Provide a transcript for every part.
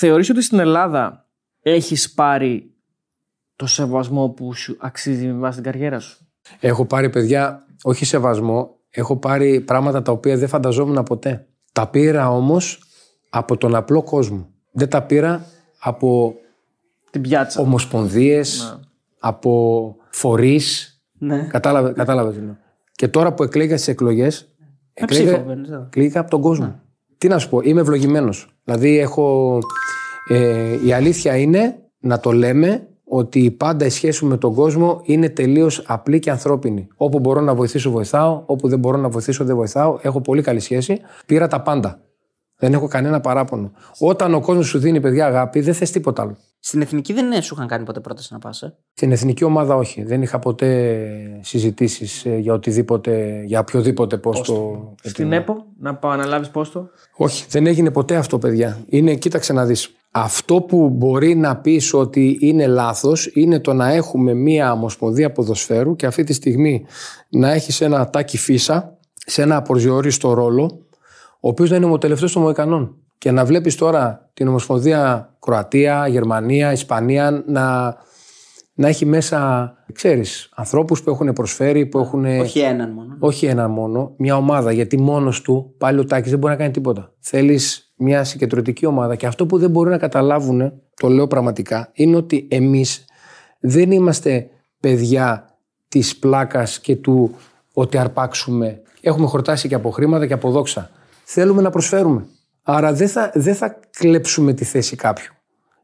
Θεωρείς ότι στην Ελλάδα έχεις πάρει το σεβασμό που σου αξίζει με βάση την καριέρα σου; Έχω πάρει παιδιά, όχι σεβασμό, έχω πάρει πράγματα τα οποία δεν φανταζόμουν ποτέ. Τα πήρα όμως από τον απλό κόσμο. Δεν τα πήρα από Την πιάτσα. ομοσπονδίες, Ναι. από φορείς. Ναι. Κατάλαβε, κατάλαβε τι εννοώ. Και τώρα που εκλέγα στις εκλογές. Με ψήφο παίρνεις, ε. Εκλέγα από τον κόσμο. Τι να σου πω, είμαι ευλογημένος. Δηλαδή, έχω. Ε, η αλήθεια είναι να το λέμε ότι πάντα η σχέση μου με τον κόσμο είναι τελείως απλή και ανθρώπινη. Όπου μπορώ να βοηθήσω, βοηθάω. Όπου δεν μπορώ να βοηθήσω, δεν βοηθάω. Έχω πολύ καλή σχέση. Πήρα τα πάντα. Δεν έχω κανένα παράπονο. Όταν ο κόσμος σου δίνει παιδιά αγάπη, δεν θες τίποτα άλλο. Στην εθνική δεν ε, σου είχαν κάνει ποτέ πρόταση να πας. Ε; Στην εθνική ομάδα όχι. Δεν είχα ποτέ συζητήσεις για οτιδήποτε, για οποιοδήποτε πόστο. Στην ΕΠΟ, να πάω αναλάβεις πόστο; Όχι, δεν έγινε ποτέ αυτό, παιδιά. Είναι, κοίταξε να δεις. Αυτό που μπορεί να πεις ότι είναι λάθος είναι το να έχουμε μία ομοσπονδία ποδοσφαίρου και αυτή τη στιγμή να έχεις ένα τάκι φύσα σε ένα απορριόριστο ρόλο, ο οποίος να είναι ο τελευταίος των Μοϊκανών. Και να βλέπεις τώρα την Ομοσπονδία Κροατία, Γερμανία, Ισπανία να, να έχει μέσα, ξέρεις, ανθρώπους που έχουν προσφέρει, που έχουν... Όχι έναν μόνο. Όχι ένα μόνο, μια ομάδα. Γιατί μόνος του πάλι ο Τάκης δεν μπορεί να κάνει τίποτα. Θέλεις μια συγκεντρωτική ομάδα. Και αυτό που δεν μπορεί να καταλάβουν, το λέω πραγματικά, είναι ότι εμείς δεν είμαστε παιδιά της πλάκας και του ότι αρπάξουμε. Έχουμε χορτάσει και από χρήματα και από δόξα. Θέλουμε να προσφέρουμε. Άρα δεν θα, δεν θα κλέψουμε τη θέση κάποιου.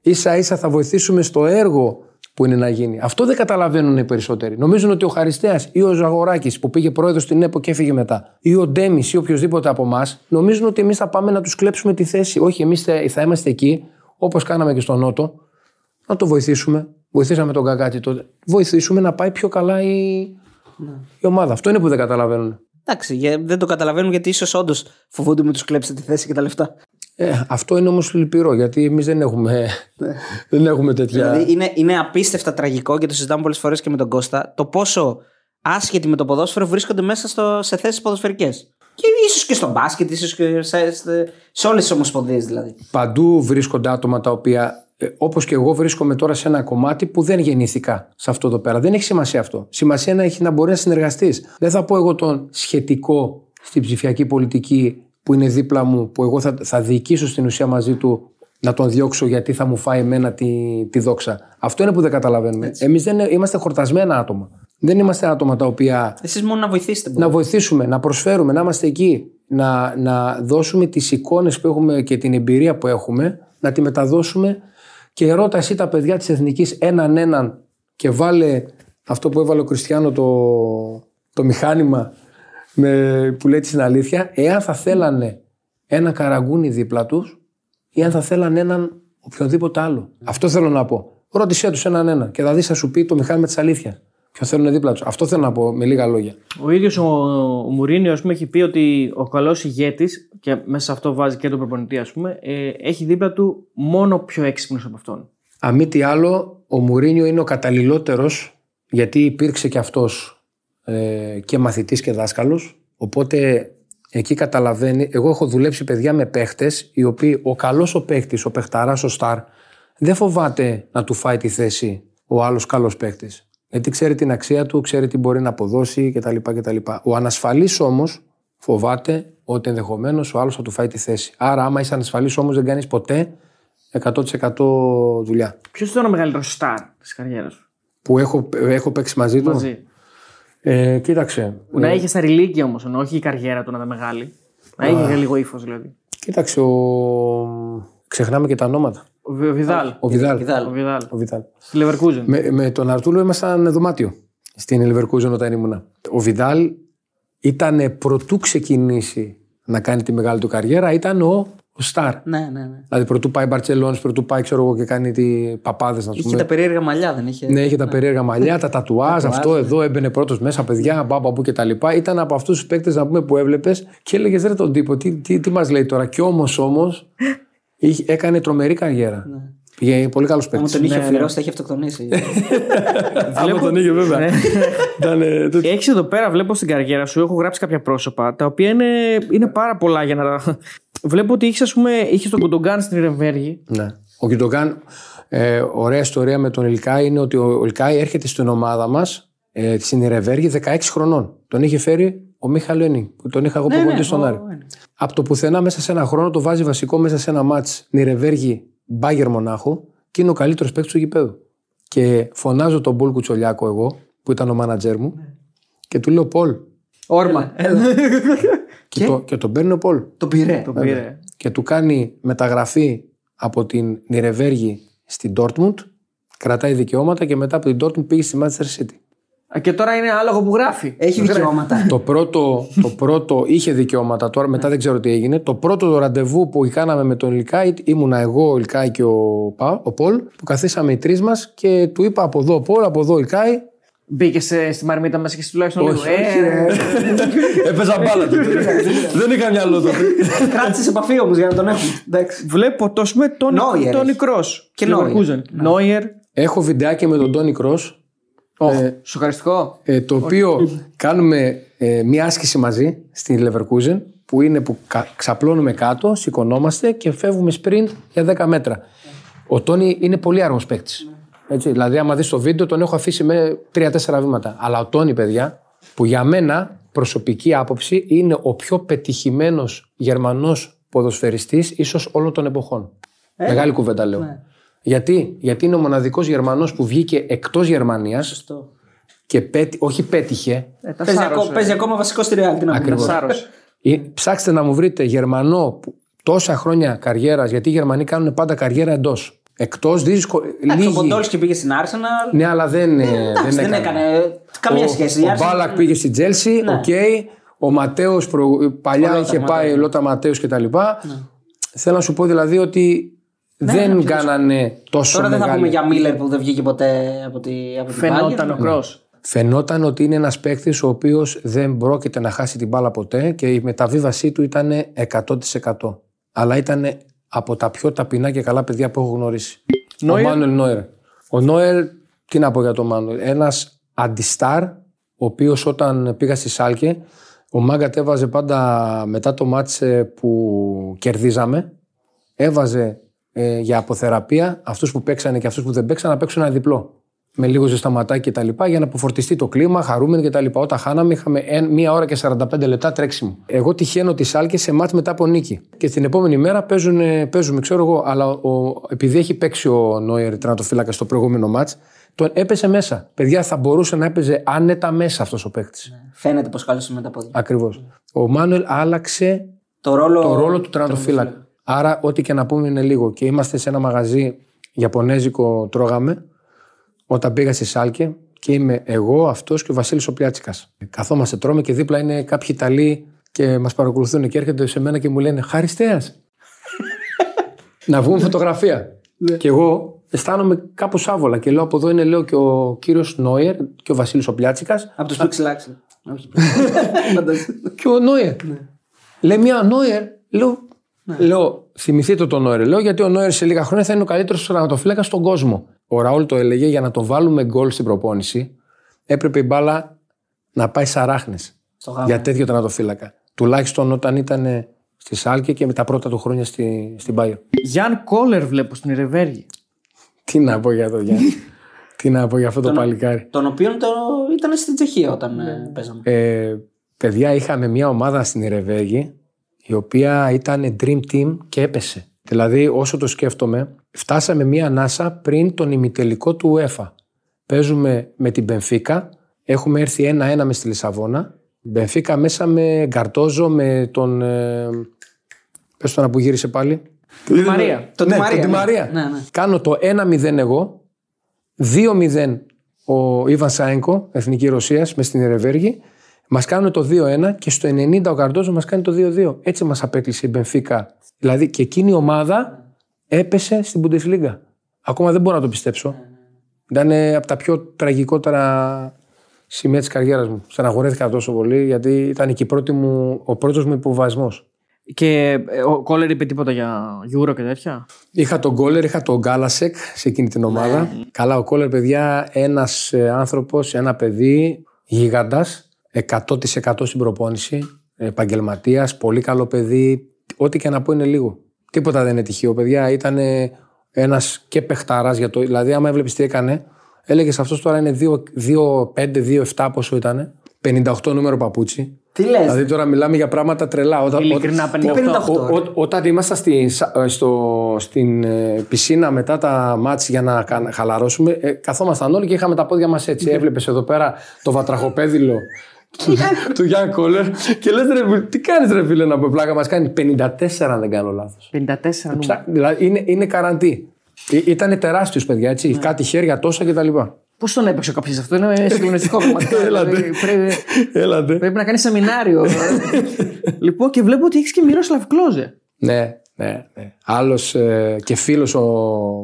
Ίσα ίσα θα βοηθήσουμε στο έργο που είναι να γίνει. Αυτό δεν καταλαβαίνουν οι περισσότεροι. Νομίζουν ότι ο Χαριστέας ή ο Ζαγοράκης που πήγε πρόεδρος στην ΕΠΟ και έφυγε μετά, ή ο Ντέμις ή οποιοδήποτε από εμάς, νομίζουν ότι εμείς θα πάμε να τους κλέψουμε τη θέση. Όχι, εμείς θα είμαστε εκεί, όπως κάναμε και στον Νότο, να το βοηθήσουμε. Βοηθήσαμε τον Καγκάτη τότε. Βοηθήσουμε να πάει πιο καλά η, η ομάδα. Αυτό είναι που δεν καταλαβαίνουν. Εντάξει, για- δεν το καταλαβαίνουν γιατί ίσως όντως φοβούνται με τους κλέψετε τη θέση και τα λεφτά. Ε, αυτό είναι όμως λυπηρό γιατί εμείς δεν έχουμε, δεν έχουμε τέτοια. Δηλαδή είναι, είναι απίστευτα τραγικό και το συζητάμε πολλές φορές και με τον Κώστα το πόσο άσχετοι με το ποδόσφαιρο βρίσκονται μέσα στο, σε θέσεις ποδοσφαιρικές. Και ίσως και στο μπάσκετ, ίσως και σε, σε, σε όλες τις ομοσπονδίες δηλαδή. Παντού βρίσκονται άτομα τα οποία, ε, όπως και εγώ, βρίσκομαι τώρα σε ένα κομμάτι που δεν γεννήθηκα σε αυτό εδώ πέρα. Δεν έχει σημασία αυτό. Σημασία να έχει να μπορεί να συνεργαστείς. Δεν θα πω εγώ τον σχετικό στην ψηφιακή πολιτική που είναι δίπλα μου, που εγώ θα, θα διοικήσω στην ουσία μαζί του να τον διώξω γιατί θα μου φάει εμένα τη, τη δόξα. Αυτό είναι που δεν καταλαβαίνουμε. Εμείς δεν είμαστε χορτασμένα άτομα. Δεν είμαστε άτομα τα οποία Εσείς μόνο να βοηθήσετε. να βοηθήσουμε, να προσφέρουμε, να είμαστε εκεί. Να, να δώσουμε τις εικόνες που έχουμε και την εμπειρία που έχουμε, να τη μεταδώσουμε και ρώτα εσύ τα παιδιά της Εθνικής έναν έναν και βάλε αυτό που έβαλε ο Κριστιανό το, το μηχάνημα με, που λέει την αλήθεια, εάν θα θέλανε ένα καραγκούνι δίπλα τους ή αν θα θέλανε έναν οποιοδήποτε άλλο. Αυτό θέλω να πω. Ρώτησέ τους έναν έναν και θα δεις θα σου πει το μηχάνημα της αλήθειας. Ποιο θέλουν δίπλα τους. Αυτό θέλω να πω με λίγα λόγια. Ο ίδιος ο, ο Μουρίνιο, ας πούμε, έχει πει ότι ο καλός ηγέτης, και μέσα σε αυτό βάζει και τον προπονητή, ας πούμε, ε, έχει δίπλα του μόνο πιο έξυπνος από αυτόν. Αν μη τι άλλο, ο Μουρίνιο είναι ο καταλληλότερος γιατί υπήρξε και αυτός ε, και μαθητής και δάσκαλος. Οπότε εκεί καταλαβαίνει. Εγώ έχω δουλέψει παιδιά με παίχτες οι οποίοι ο καλός ο παίχτης, ο παιχταράς, ο στάρ δεν φοβάται να του φάει τη θέση ο άλλος καλός παίχτης. Γιατί ξέρει την αξία του, ξέρει τι μπορεί να αποδώσει κτλ. κτλ. Ο ανασφαλής όμως φοβάται ότι ενδεχομένως ο άλλος θα του φάει τη θέση. Άρα, άμα είσαι ανασφαλής όμως, δεν κάνεις ποτέ 100% δουλειά. Ποιος ήταν ο μεγαλύτερος στάρ της καριέρας σου, Που έχω, έχω παίξει μαζί του; μαζί. Ε, κοίταξε. Που να είχε στα ρηλίκια όμως, ενώ όχι η καριέρα του να ήταν μεγάλη. Να είχε και λίγο ύφος δηλαδή. Κοίταξε. Ο... Ξεχνάμε και τα ονόματα. Ο Βι- ο Βιδάλ. Ο Βιδάλ. Βιδάλ. Ο Βιδάλ. Ο Βιδάλ. Στη Leverkusen. Με, με τον Αρτούλο ήμασταν δωμάτιο στην Leverkusen όταν ήμουνα. Ο Βιδάλ ήταν πρωτού ξεκινήσει να κάνει τη μεγάλη του καριέρα, ήταν ο, ο Σταρ. Ναι, ναι, ναι. Δηλαδή πρωτού πάει Μπαρσελόνης, πρωτού πάει ξέρω εγώ και κάνει τι παπάδες να Είχε πούμε. τα περίεργα μαλλιά, δεν είχε; Ναι, είχε τα περίεργα μαλλιά, τα τατουάζ, αυτό εδώ έμπαινε πρώτος μέσα, παιδιά, μπαμπα που κτλ. Ήταν από αυτούς τους παίκτες να πούμε που έβλεπες και έλεγες ρε τον τύπο, τι, τι, τι μας λέει τώρα. Κι όμως όμως έκανε τρομερή καριέρα. Πήγε πολύ καλό Άμα παίκτη. τον είχε Ναι, αφιερώσει, θα είχε αυτοκτονήσει. Άμα τον είχε βέβαια. Ναι. Ήταν, ε, τέτοιο. Έχεις εδώ πέρα, βλέπω στην καριέρα σου, έχω γράψει κάποια πρόσωπα τα οποία είναι, είναι πάρα πολλά για να. Βλέπω ότι είχε, ας πούμε, είχες τον Κουντογκάν στην Ρεμβέργη. Ναι. Ο Κιντογκάν, ε, ωραία ιστορία με τον Ιλκάη είναι ότι ο Ιλκάη έρχεται στην ομάδα μας ε, στην Ιρεβέργη 16 χρονών. Τον είχε φέρει ο Μίχαλ Λένι, που τον είχα εγώ Ναι, προπονητή ναι, στον ο- Άρη. ο- ναι. Από το πουθενά μέσα σε ένα χρόνο το βάζει βασικό μέσα σε ένα μάτς Νιρεβέργη Μπάγκερ Μονάχου και είναι ο καλύτερος παίκτης του γηπέδου. Και φωνάζω τον Πολ Κουτσολιάκο εγώ, που ήταν ο μάνατζέρ μου, και του λέω Πολ. Όρμα. Και, το, και τον παίρνει ο Πολ. Το πήρε. Το πήρε. Και του κάνει μεταγραφή από την Νιρεβέργη στην Dortmund, κρατάει δικαιώματα και μετά από την Dortmund πήγε στη Manchester City. Α, Και τώρα είναι άλογο που γράφει. Έχει δικαιώματα. το, πρώτο, το πρώτο είχε δικαιώματα, τώρα μετά δεν ξέρω τι έγινε. Το πρώτο ραντεβού που κάναμε με τον Ιλκάη ήμουνα εγώ, ο Ιλκάη και ο, Πα- ο Πολ, που καθίσαμε οι τρεις μας και του είπα από εδώ Πολ, από εδώ Ιλκάη. Μπήκε σε- στη μαρμίτα μέσα και εσύ τουλάχιστον λίγο. Όχι, Ε, Έπαιζα μπάλα τότε. δεν είχα μυαλό τότε. Κράτησες επαφή όμως για να τον έχουμε. Εντάξει. Βλέπω το πούμε τον Neuer Τόνι έχει. Κρός. Και Neuer. Νόιερ. Έχω βιντεάκι με τον Τόνι Κρός, Σοκαριστικό. ε, το οποίο κάνουμε ε, μία άσκηση μαζί στην Leverkusen που είναι που κα- ξαπλώνουμε κάτω, σηκωνόμαστε και φεύγουμε sprint για 10 μέτρα. Ο Τόνι είναι πολύ άργο παίκτης. Έτσι, δηλαδή, άμα δεις το βίντεο, τον έχω αφήσει με 3-4 βήματα. Αλλά ο Τόνι, παιδιά, που για μένα προσωπική άποψη είναι ο πιο πετυχημένος Γερμανός ποδοσφαιριστής ίσως όλων των εποχών. Μεγάλη κουβέντα λέω. Γιατί; Γιατί είναι ο μοναδικός Γερμανός που βγήκε εκτός Γερμανίας Σωστό. και πέτει, όχι πέτυχε. Ε, τα Παίζει, σάρωσε. ακό- παίζει ακόμα βασικό στη Real. Τι να πούμε. Ακριβώς. Τα σάρωσε. Ε, Ψάξτε να μου βρείτε Γερμανό που τόσα χρόνια καριέρας, γιατί οι Γερμανοί κάνουν πάντα καριέρα εντός. Εκτός δύσκολο. Εντάξει, Ο Λίγοι. Ποντόλσκι πήγε στην Arsenal. Ναι, αλλά δεν, ε, Εντάξει, δεν έκανε καμία ο, σχέση. Η Ο Arsenal- Μπάλακ πήγε στην Τσέλσι, Ναι. οκ. Ο Ματέους παλιά Ο Λότα είχε πάει, Ματέους. Λόταρ Ματέους κτλ. Ναι. Θέλω να σου πω δηλαδή ότι δεν κάνανε τόσο Τώρα δεν θα μεγάλη. πούμε για Μίλλερ που δεν βγήκε ποτέ από, τη, από την Φαινόταν ο Bayern. Κρος. Φαινόταν ότι είναι ένας παίκτης ο οποίος δεν πρόκειται να χάσει την μπάλα ποτέ και η μεταβίβασή του ήταν 100%. Αλλά ήταν από τα πιο ταπεινά και καλά παιδιά που έχω γνωρίσει. Νόιερ. Ο Μάνουελ Νόιερ. Ο Νόιερ, τι να πω για τον Μάνουελ. Ένας αντιστάρ, ο οποίος όταν πήγα στη Σάλκε, ο Μάγκατ έβαζε πάντα μετά το μάτσε που κερδίζαμε, έβαζε ε, για αποθεραπεία αυτούς που παίξανε και αυτούς που δεν παίξανε να παίξουν ένα διπλό. Με λίγο ζεσταματάκι και τα λοιπά για να αποφορτιστεί το κλίμα, χαρούμενοι και τα λοιπά. Όταν χάναμε, είχαμε εν- μία ώρα και 45 λεπτά τρέξιμο. Εγώ τυχαίνω τη Σάλκες σε μάτς μετά από νίκη. Και την επόμενη μέρα παίζουν, παίζουμε, ξέρω εγώ, αλλά ο, επειδή έχει παίξει ο Νόιερ τερματοφύλακα στο προηγούμενο μάτς, τον έπεσε μέσα. Παιδιά, θα μπορούσε να έπαιζε άνετα μέσα αυτός ο παίκτης. Φαίνεται πως κάλεσε με τα πόδια. Ακριβώς. Ο Μάνουελ άλλαξε Το ρόλο, το ρόλο του τερματοφύλακα. Άρα, ό,τι και να πούμε είναι λίγο. Και είμαστε σε ένα μαγαζί Ιαπωνέζικο, τρώγαμε, όταν πήγα στη Σάλκε και είμαι εγώ, αυτός και ο Βασίλης ο Πλιάτσικας. Καθόμαστε, τρώμε και δίπλα είναι κάποιοι Ιταλοί και μας παρακολουθούν και έρχονται σε μένα και μου λένε Χαριστέας. να βγούμε φωτογραφία. και εγώ αισθάνομαι κάπως άβολα και λέω από εδώ είναι λέω και ο κύριος Νόιερ και ο Βασίλης ο Πλιάτσικας Από τους Pixel Axel. Όχι. Φαντάζομαι. και ο Νόιερ. Λέει μια Νόιερ, λέω, λέω, θυμηθείτε τον Νόιερ. Λέω γιατί ο Νόιερ σε λίγα χρόνια θα είναι ο καλύτερος τερματοφύλακα στον κόσμο. Ο Ραούλ το έλεγε για να το βάλουμε γκολ στην προπόνηση, έπρεπε η μπάλα να πάει σαράχνε Στο γάμο. για τέτοιο τερματοφύλακα. Τουλάχιστον όταν ήταν στη Σάλκε και με τα πρώτα του χρόνια στη, στην Πάιο. Γιάν Κόλερ βλέπω στην Ιρεβέργη. Τι να πω για το Γιάννη. Τι να πω για αυτό το παλικάρι. Τον οποίο το... ήταν στην Τσεχία όταν ε, παίζαμε. Ε, παιδιά, είχαμε μια ομάδα στην Ιρεβέγη η οποία ήταν dream team και έπεσε. Δηλαδή, όσο το σκέφτομαι, φτάσαμε μια ανάσα πριν τον ημιτελικό του UEFA. Παίζουμε με την Μπενφίκα, έχουμε έρθει ένα-ένα μες στη Λισαβόνα. Μπενφίκα μέσα με Γκαρτόζο, με τον. Ε, πες το να που γύρισε πάλι. Τη Μαρία. Τον ναι, Τη Μαρία, τον Τη ναι. Μαρία. Ναι, ναι. Κάνω το 1-0 εγώ, 2-0 ο Ιβαν Σάινκο, Εθνική Ρωσίας, μες στην Ερεβέργη. Μας κάνουν το 2-1 και στο 90 ο Καρντόζο μας κάνει το 2-2. Έτσι μας απέκλεισε η Μπενφίκα. Δηλαδή και εκείνη η ομάδα έπεσε στην Bundesliga. Ακόμα δεν μπορώ να το πιστέψω. Ήταν από τα πιο τραγικότερα σημεία της καριέρας μου. Στεναχωρέθηκα τόσο πολύ γιατί ήταν και η πρώτη μου, ο πρώτος μου υποβασμός. Και ε, ο Κόλερ είπε τίποτα για Euro και τέτοια; Είχα τον Κόλερ, είχα τον Γκάλασεκ σε εκείνη την ομάδα. Καλά, ο Κόλερ, παιδιά, ένας άνθρωπος, ένα παιδί γίγαντας, 100% στην προπόνηση, επαγγελματίας, πολύ καλό παιδί. Ό,τι και να πω είναι λίγο. Τίποτα δεν είναι τυχαίο, παιδιά. Ήταν Ένας και παιχταράς για το. Δηλαδή, άμα έβλεπες τι έκανε, έλεγες αυτός τώρα είναι 2-5-2-7 πόσο ήταν. 58 νούμερο παπούτσι. Τι λες. Δηλαδή τώρα μιλάμε για πράγματα τρελά. Όταν, Ειλικρινά, όταν- 58. ο- ο- όταν ήμασταν στη, σα- στο, στην ε, πισίνα μετά τα μάτς για να κα- χαλαρώσουμε, ε, καθόμασταν όλοι και είχαμε τα πόδια μας έτσι. Έβλεπες εδώ πέρα το βατραχοπέδιλο του, του Γιάνν Κόλλερ και λες ρε, φίλε, τι κάνεις ρε φίλε να πω πλάκα μας κάνει 54 αν δεν κάνω λάθος. 54 νούμερο. Ψά- Δηλαδή είναι, είναι καραντί. Ήταν τεράστιος παιδιά, έτσι. Κάτι χέρια τόσα κτλ. Πώς τον έπαιξε κάποιο αυτό, είναι συγκλονιστικό πραγματικά. Έλατε. Δηλαδή, πρέπει, Έλατε. πρέπει να κάνει σεμινάριο. λοιπόν, και βλέπω ότι έχεις και Μυρόσλαβ Κλόζε. Ναι, ναι, ναι. Άλλος και φίλος ο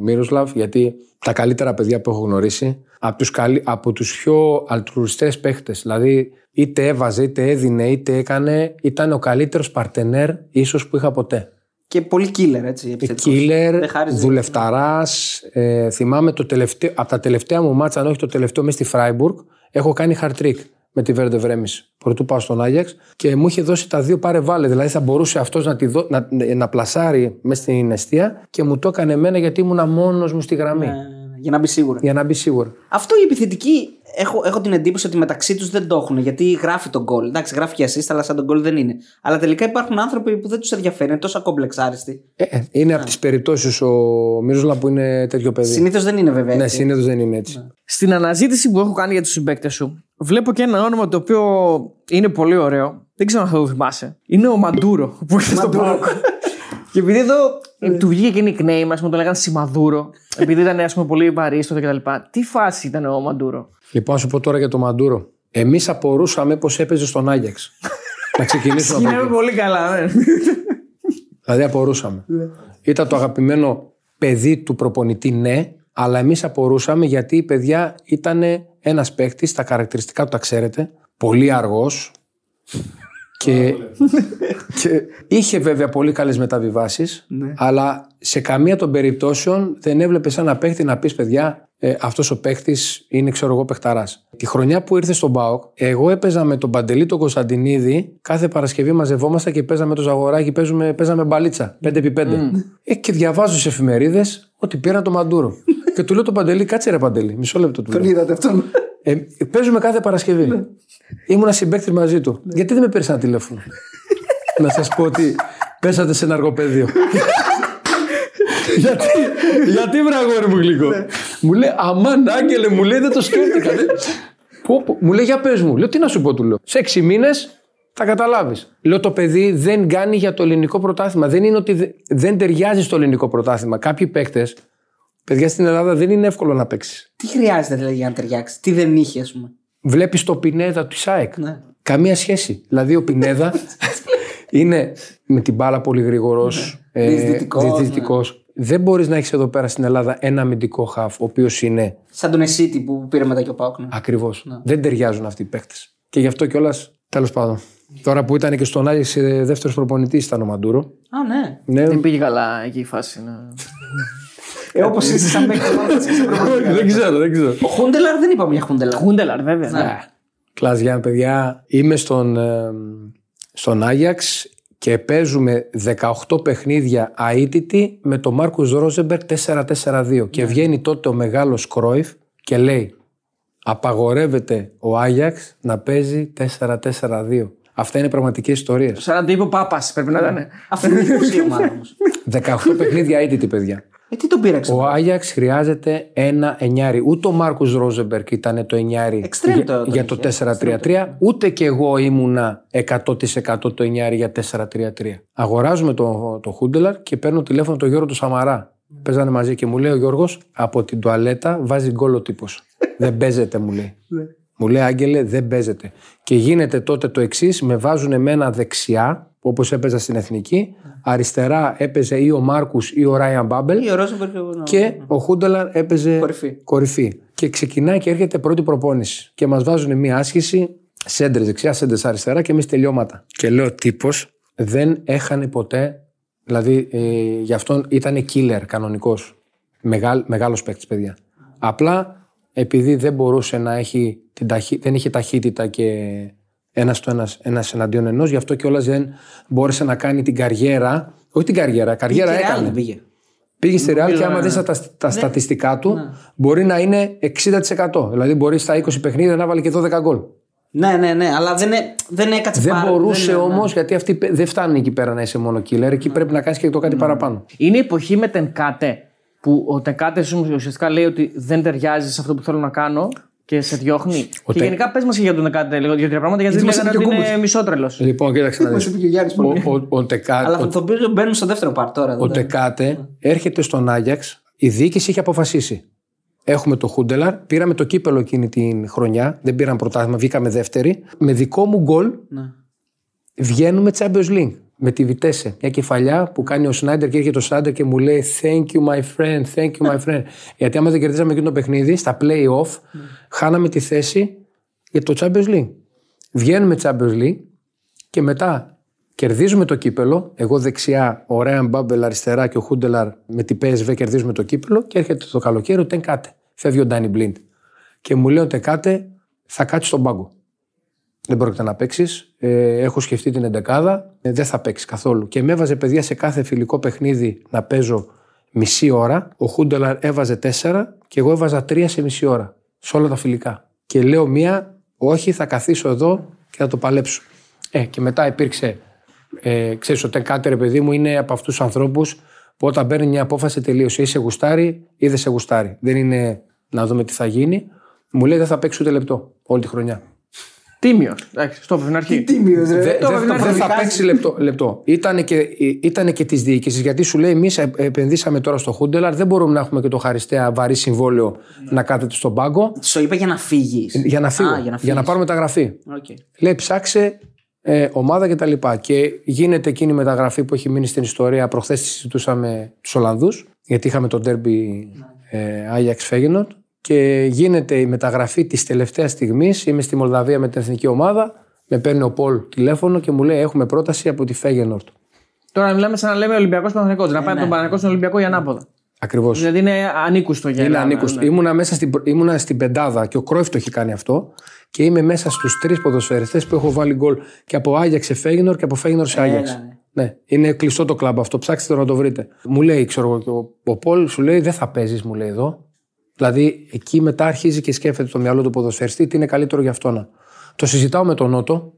Μύροσλαβ, γιατί τα καλύτερα παιδιά που έχω γνωρίσει, από τους, καλύ, από τους πιο αλτρουριστές παίχτες, δηλαδή είτε έβαζε, είτε έδινε, είτε έκανε, ήταν ο καλύτερος παρτενέρ ίσως που είχα ποτέ. Και πολύ killer, έτσι. επιθετικός. Killer, Δεν χάριζε. δουλευταράς, ε, θυμάμαι το τελευταίο, από τα τελευταία μου μάτσα, αν όχι το τελευταίο μέσα στη Φράιμπουργκ, έχω κάνει hard trick με τη Βέρντε Βρέμι. Πρωτού πάω στον Άγιαξ και μου είχε δώσει τα δύο πάρε βάλε. Δηλαδή θα μπορούσε αυτός να, τη δω- να, να πλασάρει μέσα στην αιστεία και μου το έκανε εμένα γιατί ήμουνα μόνος μου στη γραμμή. Ε, για να μπει σίγουρα. Για να μπει σίγουρα. Αυτό οι επιθετικοί έχω, έχω την εντύπωση ότι μεταξύ τους δεν το έχουν γιατί γράφει τον γκολ. Εντάξει, γράφει και assist, αλλά σαν τον γκολ δεν είναι. Αλλά τελικά υπάρχουν άνθρωποι που δεν τους ενδιαφέρει, είναι τόσο κομπλεξάριστοι. Ε, ε, είναι από τις περιπτώσεις ο Μύροσλα που είναι τέτοιο παιδί. Συνήθως δεν είναι βέβαια. Ναι, έτσι. συνήθως δεν είναι έτσι. Στην αναζήτηση που έχω κάνει για τους συμπαίκτες σου, βλέπω και ένα όνομα το οποίο είναι πολύ ωραίο. Δεν ξέρω αν θα το θυμάσαι. Είναι ο Μαντούρο που ήρθε στο Πάοκ. και επειδή εδώ ε, του βγήκε και nickname, α πούμε, το λέγανε Σιμαδούρο, επειδή ήταν ας πούμε, πολύ βαρύ τότε κτλ. Τι φάση ήταν ο Μαντούρο; Λοιπόν, να σου πω τώρα για το Μαντούρο. Εμείς απορούσαμε πώ έπαιζε στον Άγιαξ. να ξεκινήσουμε από Είναι εκεί. πολύ καλά, ναι. Δηλαδή απορούσαμε. Ήταν το αγαπημένο παιδί του προπονητή, ναι, αλλά εμείς απορούσαμε γιατί η παιδιά ήταν ένας παίκτης, τα χαρακτηριστικά του τα ξέρετε, πολύ αργός. Και, και είχε βέβαια πολύ καλές μεταβιβάσεις αλλά σε καμία των περιπτώσεων δεν έβλεπες ένα παίκτη να πεις παιδιά ε, αυτός ο παίκτης είναι ξέρω εγώ παιχταράς. Τη χρονιά που ήρθε στον ΠΑΟΚ εγώ έπαιζα με τον Παντελή τον Κωνσταντινίδη κάθε Παρασκευή μαζευόμαστε και παίζαμε το Ζαγοράκι παίζουμε, παίζαμε μπαλίτσα 5x5 ε, και διαβάζω στις εφημερίδες ότι πήραν το Μαντούρο και του λέω τον Παντελή κάτσε ρε Παντελή μισό λεπτό του λέω. Τον είδατε αυτόν. Ε, παίζουμε κάθε Παρασκευή. Ήμουνα συμπέκτη μαζί του. Γιατί δεν με πήρες ένα τηλέφωνο; να σας πω ότι πέσατε σε ένα αργοπέδιο. γιατί, γιατί βραγόρι μου γλυκό; μου λέει, αμάν άγγελε, μου λέει, δεν το σκέφτηκα. Δεν- Πω, πω. Μου λέει, για πες μου. Λέω, τι να σου πω, του λέω. Σε έξι μήνες θα καταλάβεις. Λέω, το παιδί δεν κάνει για το ελληνικό πρωτάθλημα. Δεν είναι ότι δε- δεν ταιριάζει στο ελληνικό πρωτάθλημα. Κάποιοι παίκτες, παιδιά στην Ελλάδα δεν είναι εύκολο να παίξεις. Τι χρειάζεται δηλαδή για να ταιριάξεις, τι δεν είχε, ας πούμε; Βλέπεις το Πινέδα του Ισάεκ. Ναι. Καμία σχέση. Δηλαδή ο Πινέδα είναι με την μπάλα πολύ γρήγορος. Ε, Διαιτητικός, Δεν μπορείς να έχεις εδώ πέρα στην Ελλάδα ένα αμυντικό χαφ, ο οποίος είναι Σαν τον Εσίτη που πήρε μετά και ο Πάουκ. Ναι. ακριβώς. Δεν ταιριάζουν αυτοί οι παίκτες. Και γι' αυτό κιόλας, τέλος πάντων. Τώρα που ήταν και στον Άγιεξ δεύτερος προπονητής ήταν ο Μαντούρο. Α, ναι. Ναι, Δεν πήγε καλά εκεί η φάση. ναι. Ε, Όπως είσαι σαν παίκτη. δεν ξέρω, δεν ξέρω. Ο Χούντελαρ δεν είπαμε για Χούντελαρ. Χούντελαρ, βέβαια. ναι. Κλάς Γιάννη, παιδιά, είμαι στον, ε, στον Άγιαξ και παίζουμε 18 παιχνίδια αίτητη με τον Μάρκους Ρόζεμπερ 4-4-2 και βγαίνει τότε ο μεγάλος Κρόιφ και λέει απαγορεύεται ο Άγιαξ να παίζει 4-4-2. Αυτά είναι πραγματικές ιστορίες. Σαν να το είπε ο Πάπας, πρέπει να ήταν. Αυτό είναι η ομάδα όμως. 18 παιχνίδια αίτητη, παιδιά. Ε, τι τον πήραξε. Ο Άγιαξ χρειάζεται ένα εννιάρι. Ούτε ο Μάρκο Ρόζεμπερκ ήταν το εννιάρι Εξτρέμ για, το- το για το είχε. 4-3-3, ούτε και εγώ ήμουνα 100% το εννιάρι για 4-3-3. Αγοράζουμε το, το Χούντελαρ και παίρνω τηλέφωνο τον Γιώργο του Σαμαρά. Παίζανε μαζί και μου λέει ο Γιώργος από την τουαλέτα βάζει γκολ ο τύπος. δεν παίζεται, μου λέει. Μου λέει, Άγγελε, δεν παίζεται. Και γίνεται τότε το εξής: με βάζουν εμένα δεξιά, όπως έπαιζα στην εθνική. Αριστερά έπαιζε ή ο Μάρκους ή ο Ράιαν Μπάμπελ. Ή ο Ρόζεμπεργκ. ναι. Και ο Χούντελαρ έπαιζε Κορυφή. κορυφή. Και ξεκινάει και έρχεται πρώτη προπόνηση. Και μας βάζουν μια άσκηση, σέντρες δεξιά, σέντρες αριστερά και εμείς τελειώματα. Και λέω τύπος δεν έχανε ποτέ. Δηλαδή ε, γι' αυτόν ήταν killer κανονικός. Μεγάλ, Μεγάλος παίκτης, παιδιά. Απλά επειδή δεν μπορούσε να έχει την ταχύ, δεν είχε ταχύτητα και ένας στο ένας ένας εναντίον ενός, γι' αυτό κιόλας δεν μπόρεσε να κάνει την καριέρα. Όχι την καριέρα, καριέρα Και Real έκανε. δεν πήγε. Πήγε στη Real και Νομίζω, άμα ναι. δεις τα, τα στατιστικά του, μπορεί να είναι 60%. Δηλαδή μπορεί στα 20 παιχνίδια να βάλει και 12 γκολ. Ναι, ναι, ναι, αλλά δεν, έ- δεν έκατσε Δεν πάρα- μπορούσε δεν- όμως, γιατί αυτή δεν φτάνει εκεί πέρα να είσαι μόνο killer. Εκεί πρέπει να κάνεις και το κάτι παραπάνω. Είναι η εποχή με Τενκάτε που ο Τενκάτε ουσιαστικά λέει ότι δεν ταιριάζει σε αυτό που θέλω να κάνω και σε διώχνει. Ο και Τε- γενικά πες μας και για τον Τενκάτε λίγο δύο-τρία πράγματα γιατί Γιατί μας λέγανε είπε ότι και ο είναι μισότρελος. Λοιπόν, κοίταξε να Μα δεις. είπε και ο Γιάννης Ο, πολύ. ο, ο, Τεκά- Αλλά ο- θα το πει μπαίνουν στο δεύτερο part τώρα. ο δεν- Τεκάτε έρχεται στον Άγιαξ. Η διοίκηση είχε αποφασίσει. Έχουμε το Χούντελαρ, πήραμε το κύπελο εκείνη την χρονιά. Δεν πήραμε πρωτάθλημα, βγήκαμε δεύτερη. Με δικό μου γκολ Ναι. βγαίνουμε Champions League. Με τη Βιτέσε. Μια κεφαλιά που κάνει ο Σνάιντερ και έρχεται ο Σνάιντερ και μου λέει Thank you, my friend, thank you, my friend. Γιατί άμα δεν κερδίσαμε εκείνο το παιχνίδι, στα play-off, χάναμε τη θέση για το Champions League. Βγαίνουμε Champions League και μετά κερδίζουμε το κύπελο. Εγώ δεξιά, ο Ρέαν Μπάμπελ αριστερά και ο Χούντελαρ με την PSV κερδίζουμε το κύπελο και έρχεται το καλοκαίρι ο Τενκάτε. Φεύγει ο Ντάνι Μπλίντ. Και μου λέει ο Τενκάτε θα κάτσεις στον πάγκο. Δεν πρόκειται να παίξεις. Ε, έχω σκεφτεί την εντεκάδα. Ε, δεν θα παίξεις καθόλου. Και με έβαζε παιδιά σε κάθε φιλικό παιχνίδι να παίζω μισή ώρα. Ο Χούντελαρ έβαζε τέσσερα και εγώ έβαζα τρία σε μισή ώρα. Σε όλα τα φιλικά. Και λέω μία, όχι, θα καθίσω εδώ και θα το παλέψω. Ε, και μετά υπήρξε. Ε, ξέρεις, ο Τεκάτερ, παιδί μου, είναι από αυτούς τους ανθρώπους που όταν παίρνει μια απόφαση τελείωσε. Ή σε γουστάρει ή δεν σε γουστάρει. Δεν είναι να δούμε τι θα γίνει. Μου λέει δεν θα παίξει ούτε λεπτό όλη τη χρονιά. Τίμιο. Εντάξει, στο έπρεπε να αρχίσει. Τίμιος, ρε. Δεν το δεν- έπρεπε να δεν θα προδικάζει. παίξει λεπτό. λεπτό. Ήτανε και, ήτανε και τη διοίκηση γιατί σου λέει: Εμείς επενδύσαμε τώρα στο Χούντελαρ, δεν μπορούμε να έχουμε και το χαριστέα βαρύ συμβόλαιο να κάθεται στον πάγκο Σου είπα για να φύγεις. για να φύγω. Α, για να για να φύγεις. πάρω μεταγραφή. Okay. Λέει ψάξε ε, ομάδα κτλ. Και, τα λοιπά. και γίνεται εκείνη η μεταγραφή που έχει μείνει στην ιστορία. Προχθές τη συζητούσαμε τους Ολλανδούς, γιατί είχαμε το ντέρμπι ε, Άγιαξ Φέγενορτ. Και γίνεται η μεταγραφή της τελευταίας στιγμής. Είμαι στη Μολδαβία με την εθνική ομάδα. Με παίρνει ο Πολ τηλέφωνο και μου λέει: Έχουμε πρόταση από τη Φέγενορτ. Τώρα μιλάμε σαν να λέμε Ολυμπιακός Παναθηνικό. Να πάει από τον Παναθηνικό στον Ολυμπιακό ή ανάποδα. Ακριβώς. Δηλαδή είναι ανήκουστο για Είναι Ελλάδα, ανήκουστο. ναι. Ήμουνα μέσα στην, ήμουνα στην πεντάδα και ο Κρόιφ το έχει κάνει αυτό. Και είμαι μέσα στους τρεις ποδοσφαιριστές που έχω βάλει γκολ και από Άγιαξ σε Φέγινορ και από Φέγινορ σε Άγιαξ. ναι. Ναι, είναι κλειστό το κλαμπ αυτό. Ψάξτε το να το βρείτε. Μου λέει, ξέρω εγώ, και ο, ο Πολ σου λέει δεν θα παίζεις, μου λέει εδώ. Δηλαδή εκεί μετά αρχίζει και σκέφτεται το μυαλό του ποδοσφαιριστή τι είναι καλύτερο για αυτόν. Το συζητάω με τον Νότο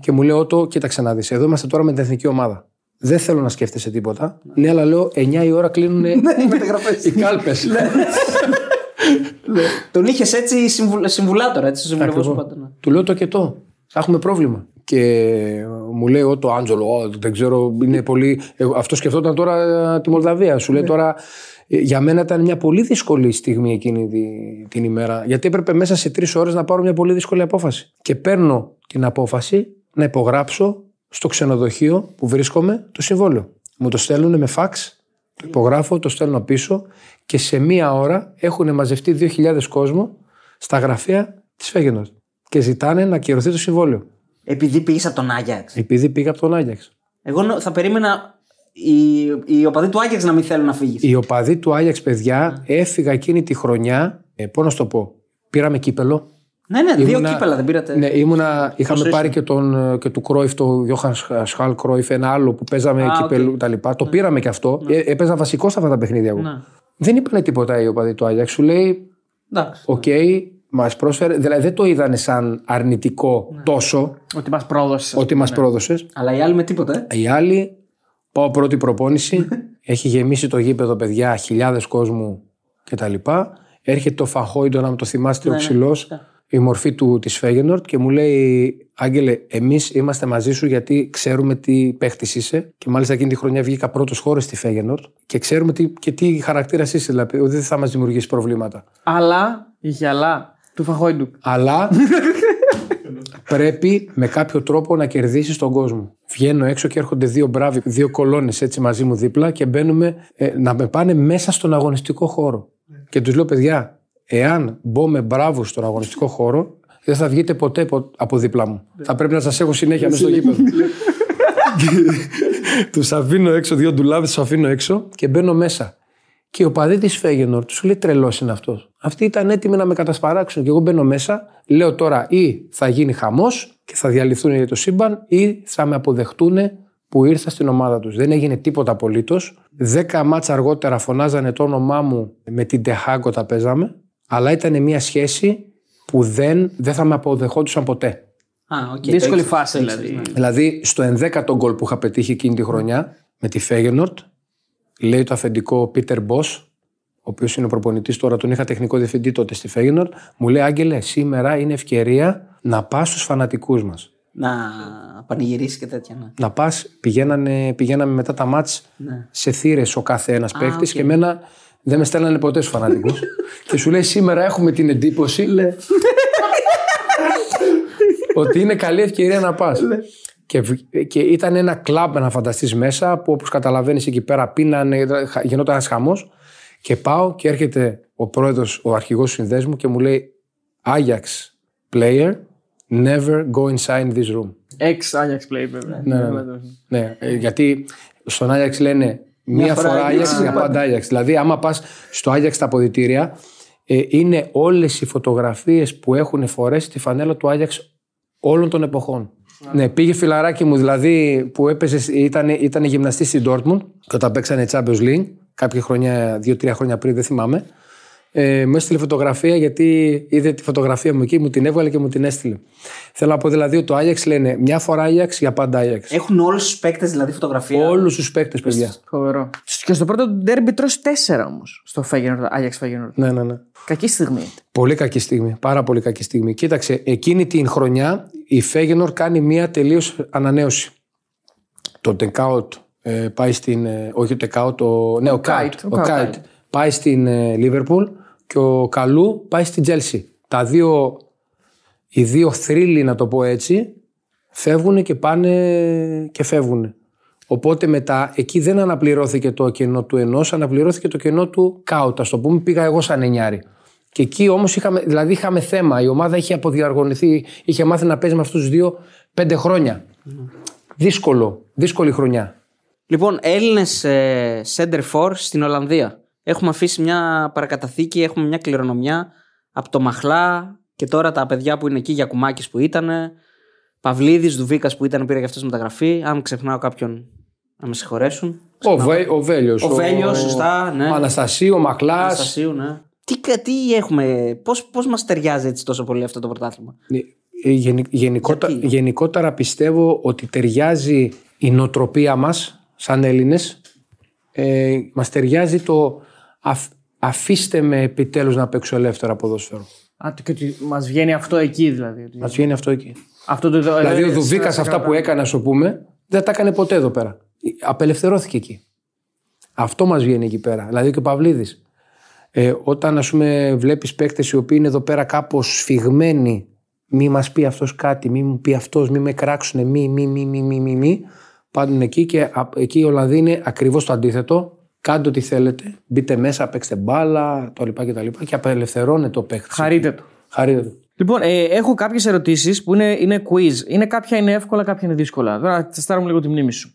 και μου λέει: Ότο, κοίταξε να δεις. Εδώ είμαστε τώρα με την εθνική ομάδα. Δεν θέλω να σκέφτεσαι τίποτα. Ναι, αλλά λέω 9 η ώρα κλείνουν οι κάλπες. Τον είχες έτσι συμβου... συμβουλάτορα, έτσι, στο συμβουλευτικό σου πάντα. ναι. Του λέω το και το. Θα έχουμε πρόβλημα. Και μου λέει ο το Άντζελο, «Ω, δεν ξέρω, είναι πολύ. Εγώ- Αυτό σκεφτόταν τώρα ε, τη Μολδαβία. Σου λέει τώρα. Ε, Για μένα ήταν μια πολύ δύσκολη στιγμή εκείνη τη- την ημέρα. Γιατί έπρεπε μέσα σε τρεις ώρες να πάρω μια πολύ δύσκολη απόφαση. Και παίρνω την απόφαση να υπογράψω στο ξενοδοχείο που βρίσκομαι το συμβόλαιο. Μου το στέλνουν με φαξ, το υπογράφω, το στέλνω πίσω και σε μία ώρα έχουν μαζευτεί 2.000 κόσμο στα γραφεία της Φέγενορ και ζητάνε να ακυρωθεί το συμβόλαιο. Επειδή πήγες από τον Άγιαξ. Επειδή πήγα από τον Άγιαξ. Εγώ νο- θα περίμενα οι, οι οπαδοί του Άγιαξ να μην θέλουν να φύγεις. Οι οπαδοί του Άγιαξ, παιδιά, έφυγα εκείνη τη χρονιά. Ε, Πώς να σου το πω, πήραμε κύπελλο. Ναι, ναι, δύο Ήμουνα- κύπελλα δεν πήρατε. Ναι, ήμουνα, είχαμε Πόσο πάρει και, τον, ε, και του Κρόιφ, το Γιόχαν Σχάαλ Κρόιφ, ένα άλλο που παίζαμε Α, κύπελλο τα λοιπά. Το πήραμε και αυτό. Ε, έπαιζα βασικό σε αυτά τα παιχνίδια εγώ. Ναι. Δεν είπανε τίποτα οι οπαδοί του Άγιαξ. Σου λέει, Εντάξει. οκ, μας πρόσφερε. Δηλαδή δεν το είδανε σαν αρνητικό Ναι. τόσο Ότι μας πρόδωσες. ότι μας πρόδωσες. Αλλά οι άλλοι με τίποτα. Ε. Οι άλλοι, πάω πρώτη προπόνηση, έχει γεμίσει το γήπεδο, παιδιά, χιλιάδες κόσμου κτλ. Έρχεται το Φαχόιντο, να με το θυμάστε, ο ξυλό, η μορφή του της Φέγενορτ και μου λέει Άγγελε, εμείς είμαστε μαζί σου γιατί ξέρουμε τι παίχτης είσαι και μάλιστα εκείνη τη χρονιά βγήκα πρώτος χώρος στη Φέγενορτ και ξέρουμε τι, και τι χαρακτήρας είσαι, δηλαδή ότι δεν θα μας δημιουργήσει προβλήματα. Αλλά, είχε αλλά, του Φαχόιντουκ. Αλλά πρέπει με κάποιο τρόπο να κερδίσεις τον κόσμο. Βγαίνω έξω και έρχονται δύο μπράβοι, δύο κολόνες έτσι μαζί μου δίπλα και μπαίνουμε ε, να με πάνε μέσα στον αγωνιστικό χώρο. Και τους λέω, παιδιά, εάν μπω με μπράβου στον αγωνιστικό χώρο, δεν θα βγείτε ποτέ πο- από δίπλα μου. Θα πρέπει να σας έχω συνέχεια μέσα στο γήπεδο. τους αφήνω έξω, δύο ντουλάδε τους αφήνω έξω και μπαίνω μέσα. Και ο παδί της Φέγενορ του λέει τρελός είναι αυτός. Αυτοί ήταν έτοιμοι να με κατασπαράξουν. Και εγώ μπαίνω μέσα, λέω τώρα ή θα γίνει χαμός και θα διαλυθούν για το σύμπαν ή θα με αποδεχτούν που ήρθα στην ομάδα τους. Δεν έγινε τίποτα απολύτως. Δέκα μάτσα αργότερα φωνάζανε το όνομά μου με την Ντεν Χάαγκ όταν παίζαμε. Αλλά ήταν μια σχέση που δεν, δεν θα με αποδεχόντουσαν ποτέ. Α, οκ, το Δύσκολη έχεις- φάση το έχεις, δηλαδή. ναι. Δηλαδή, στο 11ο γκολ που είχα πετύχει εκείνη τη χρονιά με τη Φέγενορτ, λέει το αφεντικό Πίτερ Μπος, ο οποίος είναι προπονητής τώρα, τον είχα τεχνικό διευθυντή τότε στη Φέγενορτ, μου λέει: Άγγελε, σήμερα είναι ευκαιρία να πας στους φανατικούς μας. Να πανηγυρίσεις και τέτοια. Ναι. Να πας, πηγαίναμε, πηγαίναμε μετά τα ματς Ναι. σε θύρες ο κάθε ένας παίκτη οκ. και εμένα δεν με στέλνανε ποτέ στους φανατικούς. και σου λέει: Σήμερα έχουμε την εντύπωση ότι είναι καλή ευκαιρία να πας. Και, β- και ήταν ένα κλαμπ να φανταστείς μέσα που όπως καταλαβαίνεις εκεί πέρα πίνανε, χα- γινόταν ένας χαμός. Και πάω και έρχεται ο πρόεδρος, ο αρχηγός του συνδέσμου και μου λέει Ajax player, never go inside this room. Ex Ajax play, βέβαια. Ναι, ναι, ναι. Ναι, ε, γιατί στον Ajax λένε μία φορά φορά Ajax, Ajax για πάντα Ajax. Δηλαδή, άμα πας στο Ajax τα αποδητήρια, ε, είναι όλες οι φωτογραφίες που έχουν φορέσει τη φανέλα του Ajax όλων των εποχών. Ναι, πήγε φιλαράκι μου δηλαδή που έπαιζε, ήταν, ήταν γυμναστής στην Dortmund και όταν παίξανε Champions League, κάποια χρόνια, δύο-τρία χρόνια πριν, δεν θυμάμαι. Ε, μου έστειλε φωτογραφία γιατί είδε τη φωτογραφία μου εκεί, μου την έβγαλε και μου την έστειλε. Θέλω να πω δηλαδή ότι το Ajax λένε μια φορά Ajax για πάντα Ajax. Έχουν όλους τους παίκτες δηλαδή φωτογραφία. Όλους τους παίκτες, παιδιά. Φοβερό. Και στο πρώτο ντέρμπι τρως 4 όμως. Στο Feyenoord, Ajax Feyenoord. Ναι, ναι, ναι. Κακή στιγμή. Πολύ κακή στιγμή. Πάρα πολύ κακή στιγμή. Κοίταξε, εκείνη την χρονιά η Φέγενορ κάνει μία τελείως ανανέωση. Το Τεκάουτ ε, πάει στην. ε, όχι το Τεκάουτ, ο, ναι, ο, Κάιτ. Ο Ο Κάιτ. Κάιτ πάει στην ε, Λίβερπουλ και ο Καλού πάει στην Τσέλσι. Τα δύο, οι δύο θρύλοι, να το πω έτσι, φεύγουν και πάνε και φεύγουν. Οπότε μετά εκεί δεν αναπληρώθηκε το κενό του ενός, αναπληρώθηκε το κενό του Κάουτ, ας το πούμε πήγα εγώ σαν εννιάρη. Και εκεί όμως είχαμε, δηλαδή είχαμε θέμα. Η ομάδα είχε αποδιοργανωθεί, είχε μάθει να παίζει με αυτούς τους δύο πέντε χρόνια. Δύσκολο, δύσκολη χρονιά. Λοιπόν, Έλληνες ε, center for στην Ολλανδία. Έχουμε αφήσει μια παρακαταθήκη, έχουμε μια κληρονομιά από το Μαχλά και τώρα τα παιδιά που είναι εκεί, Γιακουμάκης που ήταν, Παυλίδης, Δουβίκας που ήταν, πήρε για αυτό μεταγραφή. Αν ξεχνάω κάποιον να με συγχωρέσουν. Ο, Βέ, ο Βέλιος. Ο Βέλιος, σωστά, ναι. Ο Αναστασίου, ο Μαχλάς. Αναστασίου, ναι. Τι, κα- τι έχουμε, πώς, πώς μας ταιριάζει έτσι τόσο πολύ αυτό το πρωτάθλημα; Ε, γενι- γενικότερα, Γιατί; γενικότερα πιστεύω ότι ταιριάζει η νοοτροπία μας σαν Έλληνες. Ε, μας ταιριάζει το αφ- αφήστε με επιτέλους να παίξω ελεύθερα ποδόσφαιρο. Α, και ότι μας βγαίνει αυτό εκεί δηλαδή. ότι- Μας βγαίνει αυτό εκεί. Αυτό το, δηλαδή ο ε, Δουβίκας σε- αυτά που έκανε, ας πούμε, δεν τα έκανε ποτέ εδώ πέρα. Απελευθερώθηκε εκεί. Αυτό μας βγαίνει εκεί πέρα. Δηλαδή και ο Παυλίδης. Ε, όταν ας πούμε βλέπεις παίκτες οι οποίοι είναι εδώ πέρα κάπως σφιγμένοι μη μας πει αυτός κάτι, μη μου πει αυτός, μη με κράξουνε, μη, μη, μη, μη, μη, μη, μη. Πάντων εκεί και α- εκεί η Ολλανδοί είναι ακριβώς το αντίθετο. Κάντε ό,τι θέλετε, μπείτε μέσα, παίξτε μπάλα, το λοιπά και τα λοιπά και απελευθερώνεται ο παίκτη. Χαρείτε το. Χαρείτε το. Λοιπόν, ε, έχω κάποιες ερωτήσεις που είναι, είναι quiz. Είναι κάποια είναι εύκολα, κάποια είναι δύσκολα. Τώρα θα τεστάρουμε λίγο τη μνήμη σου.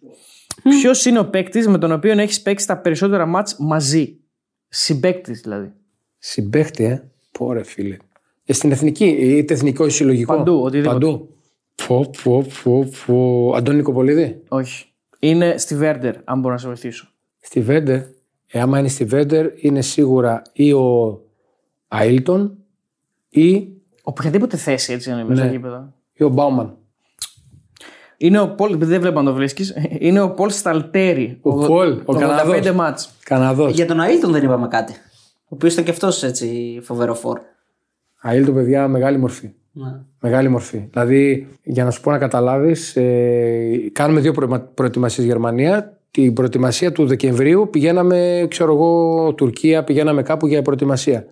Ποιος είναι ο παίκτης με τον οποίο έχεις παίξει τα περισσότερα μάτς μαζί; Συμπαίκτης δηλαδή. Συμπαίχτη, ε. Πόρε φίλε. Ε, στην εθνική, είτε εθνικό ή συλλογικό. Παντού, οτιδήποτε. Παντού. Πω, πω, πω, πω. Αντώνη Κοπολίδη. Όχι. Είναι στη Βέρντερ, αν μπορώ να σε βοηθήσω. Στη Βέντερ. Ε, άμα είναι στη Βέντερ, είναι σίγουρα ή ο Αίλτον ή, Οποιαδήποτε θέση έτσι είναι μέσα Ναι. στο γήπεδο. ή ο Μπάουμαν. Είναι ο Πολ, επειδή δεν βλέπω να το βρίσκεις, είναι ο Πολ Σταλτέρη. Ο Πολ, ο 85 Καναδός. μάτς. Καναδός. Για τον Αίλτον δεν είπαμε κάτι. Ο οποίος ήταν και αυτός έτσι φοβερό φόρ. Αίλτον, παιδιά, μεγάλη μορφή. Ναι. Μεγάλη μορφή. Δηλαδή, για να σου πω να καταλάβεις, ε, κάνουμε δύο προετοιμασίες Γερμανία. Την προετοιμασία του Δεκεμβρίου πηγαίναμε, ξέρω εγώ, Τουρκία, πηγαίναμε κάπου για προετοιμασία.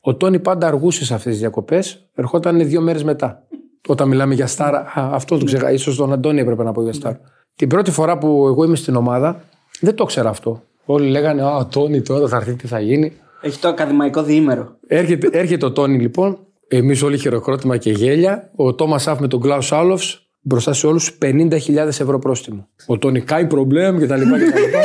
Ο Τόνι πάντα αργούσε σε αυτές τις διακοπές, ερχόταν δύο μέρες μετά. Όταν μιλάμε για Σταρ, α, αυτό το ξέχασα. σω τον Αντώνη έπρεπε να πω για Σταρ. Την πρώτη φορά που εγώ είμαι στην ομάδα, δεν το ήξερα αυτό. Όλοι λέγανε Α, ο Τόνι τώρα θα έρθει, τι θα γίνει. Έχει το ακαδημαϊκό διήμερο. Έρχεται, έρχεται ο Τόνι λοιπόν, εμείς όλοι χειροκρότημα και γέλια. Ο Τόμας Σαφ με τον Κλάους Σάλοφς μπροστά σε όλους 50.000 ευρώ πρόστιμο. Ο Τόνι κάει προβλέμ και τα λοιπά. Και τα λοιπά.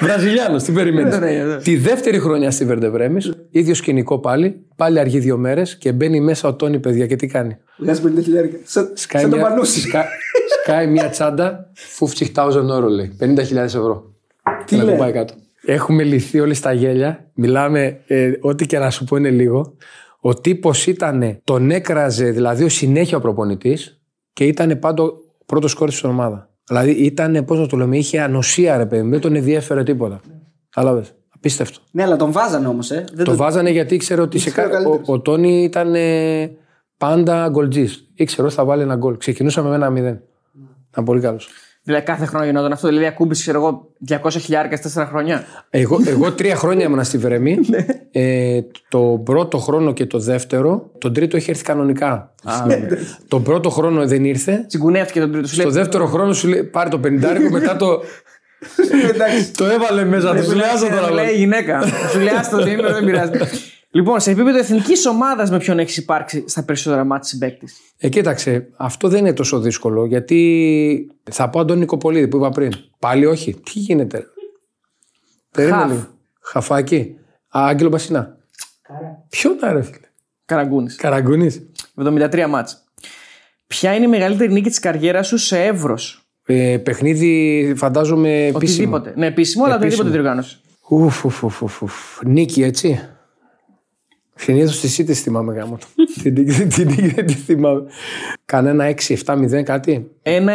Βραζιλιάνος, τι περιμένεις; Ναι, ναι, ναι. Τη δεύτερη χρονιά στη Βερντεβρέμι, ίδιο σκηνικό πάλι, πάλι αργεί δύο μέρες και μπαίνει μέσα ο Τόνι, παιδιά, και τι κάνει; Βγάζει 50 χιλιάρικα. Σαν Σκάει σαν το μια, πανούσι. σκα- σκάει μια τσάντα 50.000 euro λέει. 50.000 ευρώ. Τι να λέει; το πάει κάτω. Έχουμε λυθεί όλοι στα γέλια. Μιλάμε, ε, ό,τι και να σου πω είναι λίγο. Ο τύπος ήταν, τον έκραζε δηλαδή ο συνέχεια ο προπονητής και ήταν πάντο πρώτος κόρης στην ομάδα. Δηλαδή ήταν, πώς να το λέμε, είχε ανοσία ρε παιδί μου, δεν τον ενδιέφερε τίποτα. Κατάλαβες; Απίστευτο. Ναι, αλλά τον βάζανε όμως, ε. Δεν Το βάζανε γιατί ήξερε ότι σε Ήξερε ο κα... ο, καλύτερος. ο Τόνι ήταν ε, πάντα γκολτζή. Ήξερε ότι θα βάλει ένα γκολ. Ξεκινούσαμε με ένα μηδέν. Ήταν πολύ καλός. Δηλαδή κάθε χρόνο γινόταν αυτό. Δηλαδή ακούμπησε, ξέρω εγώ, 200 χιλιάρικα σε 4 χρόνια. Εγώ, εγώ τρία χρόνια ήμουνα στη Βρεμή. ε, το πρώτο χρόνο και το δεύτερο. Τον τρίτο είχε έρθει κανονικά. τον πρώτο χρόνο δεν ήρθε. Τσιγκουνεύτηκε τον τρίτο. Σου Στο λέει, δεύτερο χρόνο σου λέει πάρε το πενιντάρικο, μετά το. το έβαλε μέσα του. Σου λέει άστα τώρα. λέει η γυναίκα. Σου λέει άστο το διήμερο, δεν πειράζει. Λοιπόν, σε επίπεδο εθνικής ομάδας με ποιον έχεις υπάρξει στα περισσότερα μάτια συμπαίκτη. Ε, κοίταξε, αυτό δεν είναι τόσο δύσκολο γιατί θα πω Αντώνη Νικοπολίδη που είπα πριν. Πάλι όχι. Τι γίνεται. ρε; Περίμενε Χαφ. λίγο. Χαφάκι. Α, Άγγελο Μπασινά. Ποιον να ρε φίλε; Καραγκούνης. Καραγκούνης. 73 μάτς. Ποια είναι η μεγαλύτερη νίκη της καριέρας σου σε εύρος; Ε, παιχνίδι φαντάζομαι επίσημο. Οτιδήποτε. Ναι, επίσημο, αλλά Επίσημο. οτιδήποτε διοργάνωση. Ουφ, ουφ, ουφ, ουφ, ουφ. Νίκη, έτσι. Συνήθως τις ήττες θυμάμαι γαμώ. το. Την νίκη την νίκη δεν τη θυμάμαι. Κανένα 6-7-0 κάτι. Ένα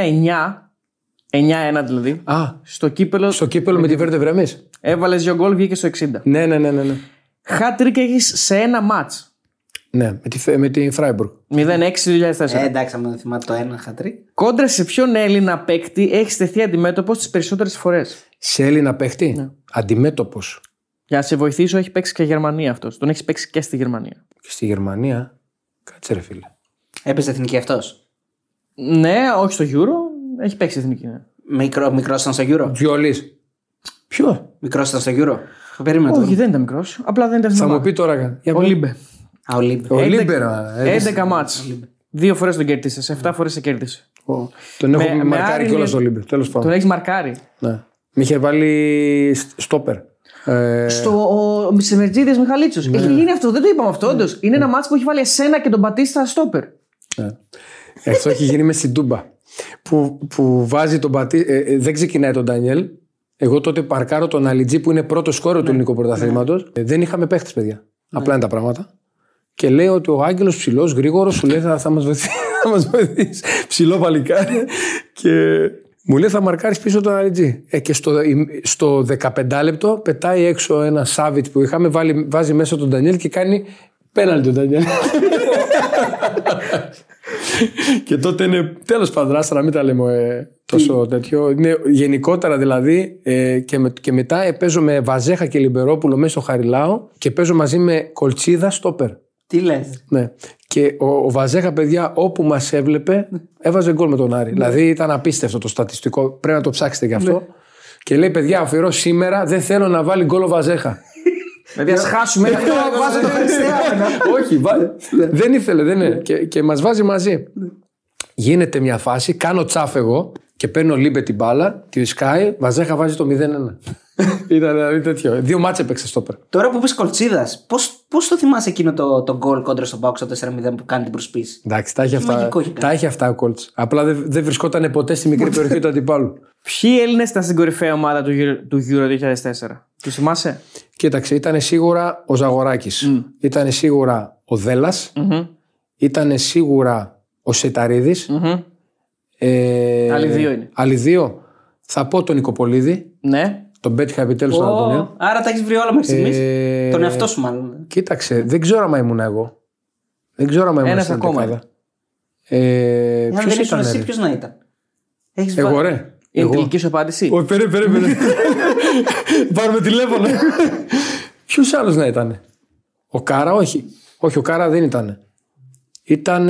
9, 9-1 δηλαδή, Α, στο κύπελο στο κύπελο με τη Βέρντερ Βρέμης. έβαλες δύο γκολ, βγήκε στο 60. Ναι, ναι, ναι, ναι. ναι. Χατ τρικ έχεις σε ένα ματς. Ναι, με τη, Φε- με τη Φράιμπουργκ. 0-6 2004. Ε, εντάξει, αν δεν θυμάται το ένα χατ τρικ. Κόντρα σε ποιον Έλληνα παίκτη έχει σταθεί αντιμέτωπος τις περισσότερες φορές; Σε Έλληνα παίχτη. Ναι. Αντιμέτωπος. Για να σε βοηθήσω, έχει παίξει και Γερμανία αυτός. Τον έχεις παίξει και στη Γερμανία. Και στη Γερμανία. Κάτσε ρε φίλε. Έπαιζε εθνική αυτός; Ναι, όχι στο Euro, έχει παίξει εθνική. Ναι. Μικρό μικρός ήταν στο Euro; Βιολί. Ποιος; Μικρός ήταν στο Euro; Περίμενε το. Όχι, δεν ήταν μικρός. Απλά δεν ήταν στην Θα μου ομάδα. πει τώρα. Για Ο Λίμπε. Α, ο Λίμπε. Ο 11 Λίμπερα. ε, 11 ματς. Δύο φορές τον κέρδισε. Σε 7 φορές σε κέρδισε. ο- Τον έχω Με- με μαρκάρει άρρη κιόλας είναι- το Λίμπερ. Τέλος Τον πάντων. έχεις μαρκάρει. Ναι. Με είχε βάλει στ- στόπερ. Ε, Στο ο, σε Μερτζίδες Μιχαλίτσο. Ναι. Έχει γίνει αυτό, δεν το είπαμε αυτό. Όντως. Είναι ένα μάτς που έχει βάλει εσένα και τον Πατίστα στόπερ. Ναι. Αυτό έχει γίνει με στην Τούμπα. Που, που βάζει τον πατή. ε, ε, δεν ξεκινάει τον Ντανιέλ. Εγώ τότε παρκάρω τον Αλιτζή που είναι πρώτο σκόρο του ελληνικού πρωταθλήματος. Δεν είχαμε παίχτες, παιδιά. Απλά είναι τα πράγματα. Και λέει ότι ο Άγγελος ψηλός, γρήγορος, σου λέει θα, θα μας βοηθήσει. Θα μας βοηθήσει. Ψηλό παλικάρι. και μου λέει θα μαρκάρεις πίσω τον Αλιτζή. Ε, και στο, στο 15 λεπτό πετάει έξω ένα Σάβιτ που είχαμε, βάλει, βάζει μέσα τον Ντανιέλ και κάνει πέναλτι τον Ντανιέλ. και τότε είναι τέλος πάντων, άστα να μην τα λέμε ε, τόσο τέτοιο. Είναι γενικότερα δηλαδή ε, και, με, και μετά ε, παίζω με Βαζέχα και Λιμπερόπουλο μέσα στο Χαριλάο και παίζω μαζί με Κολτσίδα στόπερ. Τι λες; Ναι. Και ο, ο Βαζέχα, παιδιά, όπου μας έβλεπε, έβαζε γκολ με τον Άρη. Δηλαδή ήταν απίστευτο το στατιστικό. Πρέπει να το ψάξετε γι' αυτό. Και λέει, παιδιά, αφιερώ σήμερα δεν θέλω να βάλει γκολ ο Βαζέχα. Δηλαδή, ας χάσουμε. θα Βάζω το Χριστιανό. Όχι, βα- δεν ήθελε, δεν είναι. Και, και μας βάζει μαζί. Γίνεται μια φάση, κάνω τσάφ εγώ και παίρνω λίμπε την μπάλα, τη σκάει, Βαζέχα βάζει το 0-1. Ήταν δηλαδή τέτοιο. Δύο μάτσε έπαιξε στο πέρα. Τώρα που πει Κολτσίδας, πώς το θυμάσαι εκείνο το, το γκολ κόντρα στον Πάουξ στο 4-0 που κάνει την προσπίση. Εντάξει, τα έχει αυτά, Μαγικό έχει κάνει. τα έχει αυτά ο Κόλτς. Απλά δεν, δεν βρισκόταν ποτέ στη μικρή περιοχή του αντιπάλου. Ποιοι Έλληνες ήταν στην κορυφαία ομάδα του Euro, του Euro 2004. Τους θυμάσαι; Κοίταξε, ήταν σίγουρα ο Ζαγοράκης. Ήταν σίγουρα ο δελα Ήταν σίγουρα ο σεταριδη Ε, Άλλοι δύο είναι. Άλλοι δύο. Θα πω τον Νικοπολίδη. Ναι. Τον πέτυχα επιτέλου στον Αντωνίο. Ω, Άρα τα έχεις βρει όλα μέχρι στιγμής. Ε, Τον εαυτό σου, μάλλον. Κοίταξε, δεν ξέρω άμα ήμουν εγώ. Δεν ξέρω άμα ήμουν Ένας στην ακόμα δεκάδα. Ε, Αν ποιος δεν ήσουν ήταν, εσύ, ρε; ποιος να ήταν; Έχεις Εγώ βάλει- ρε. Είναι Εγώ. τελική σου απάντηση. Όχι, περίμενε, περίμενε. Πάρουμε τηλέφωνο. Ποιος άλλος να ήταν. Ο Κάρα, όχι. Όχι, ο Κάρα δεν ήταν. Ήταν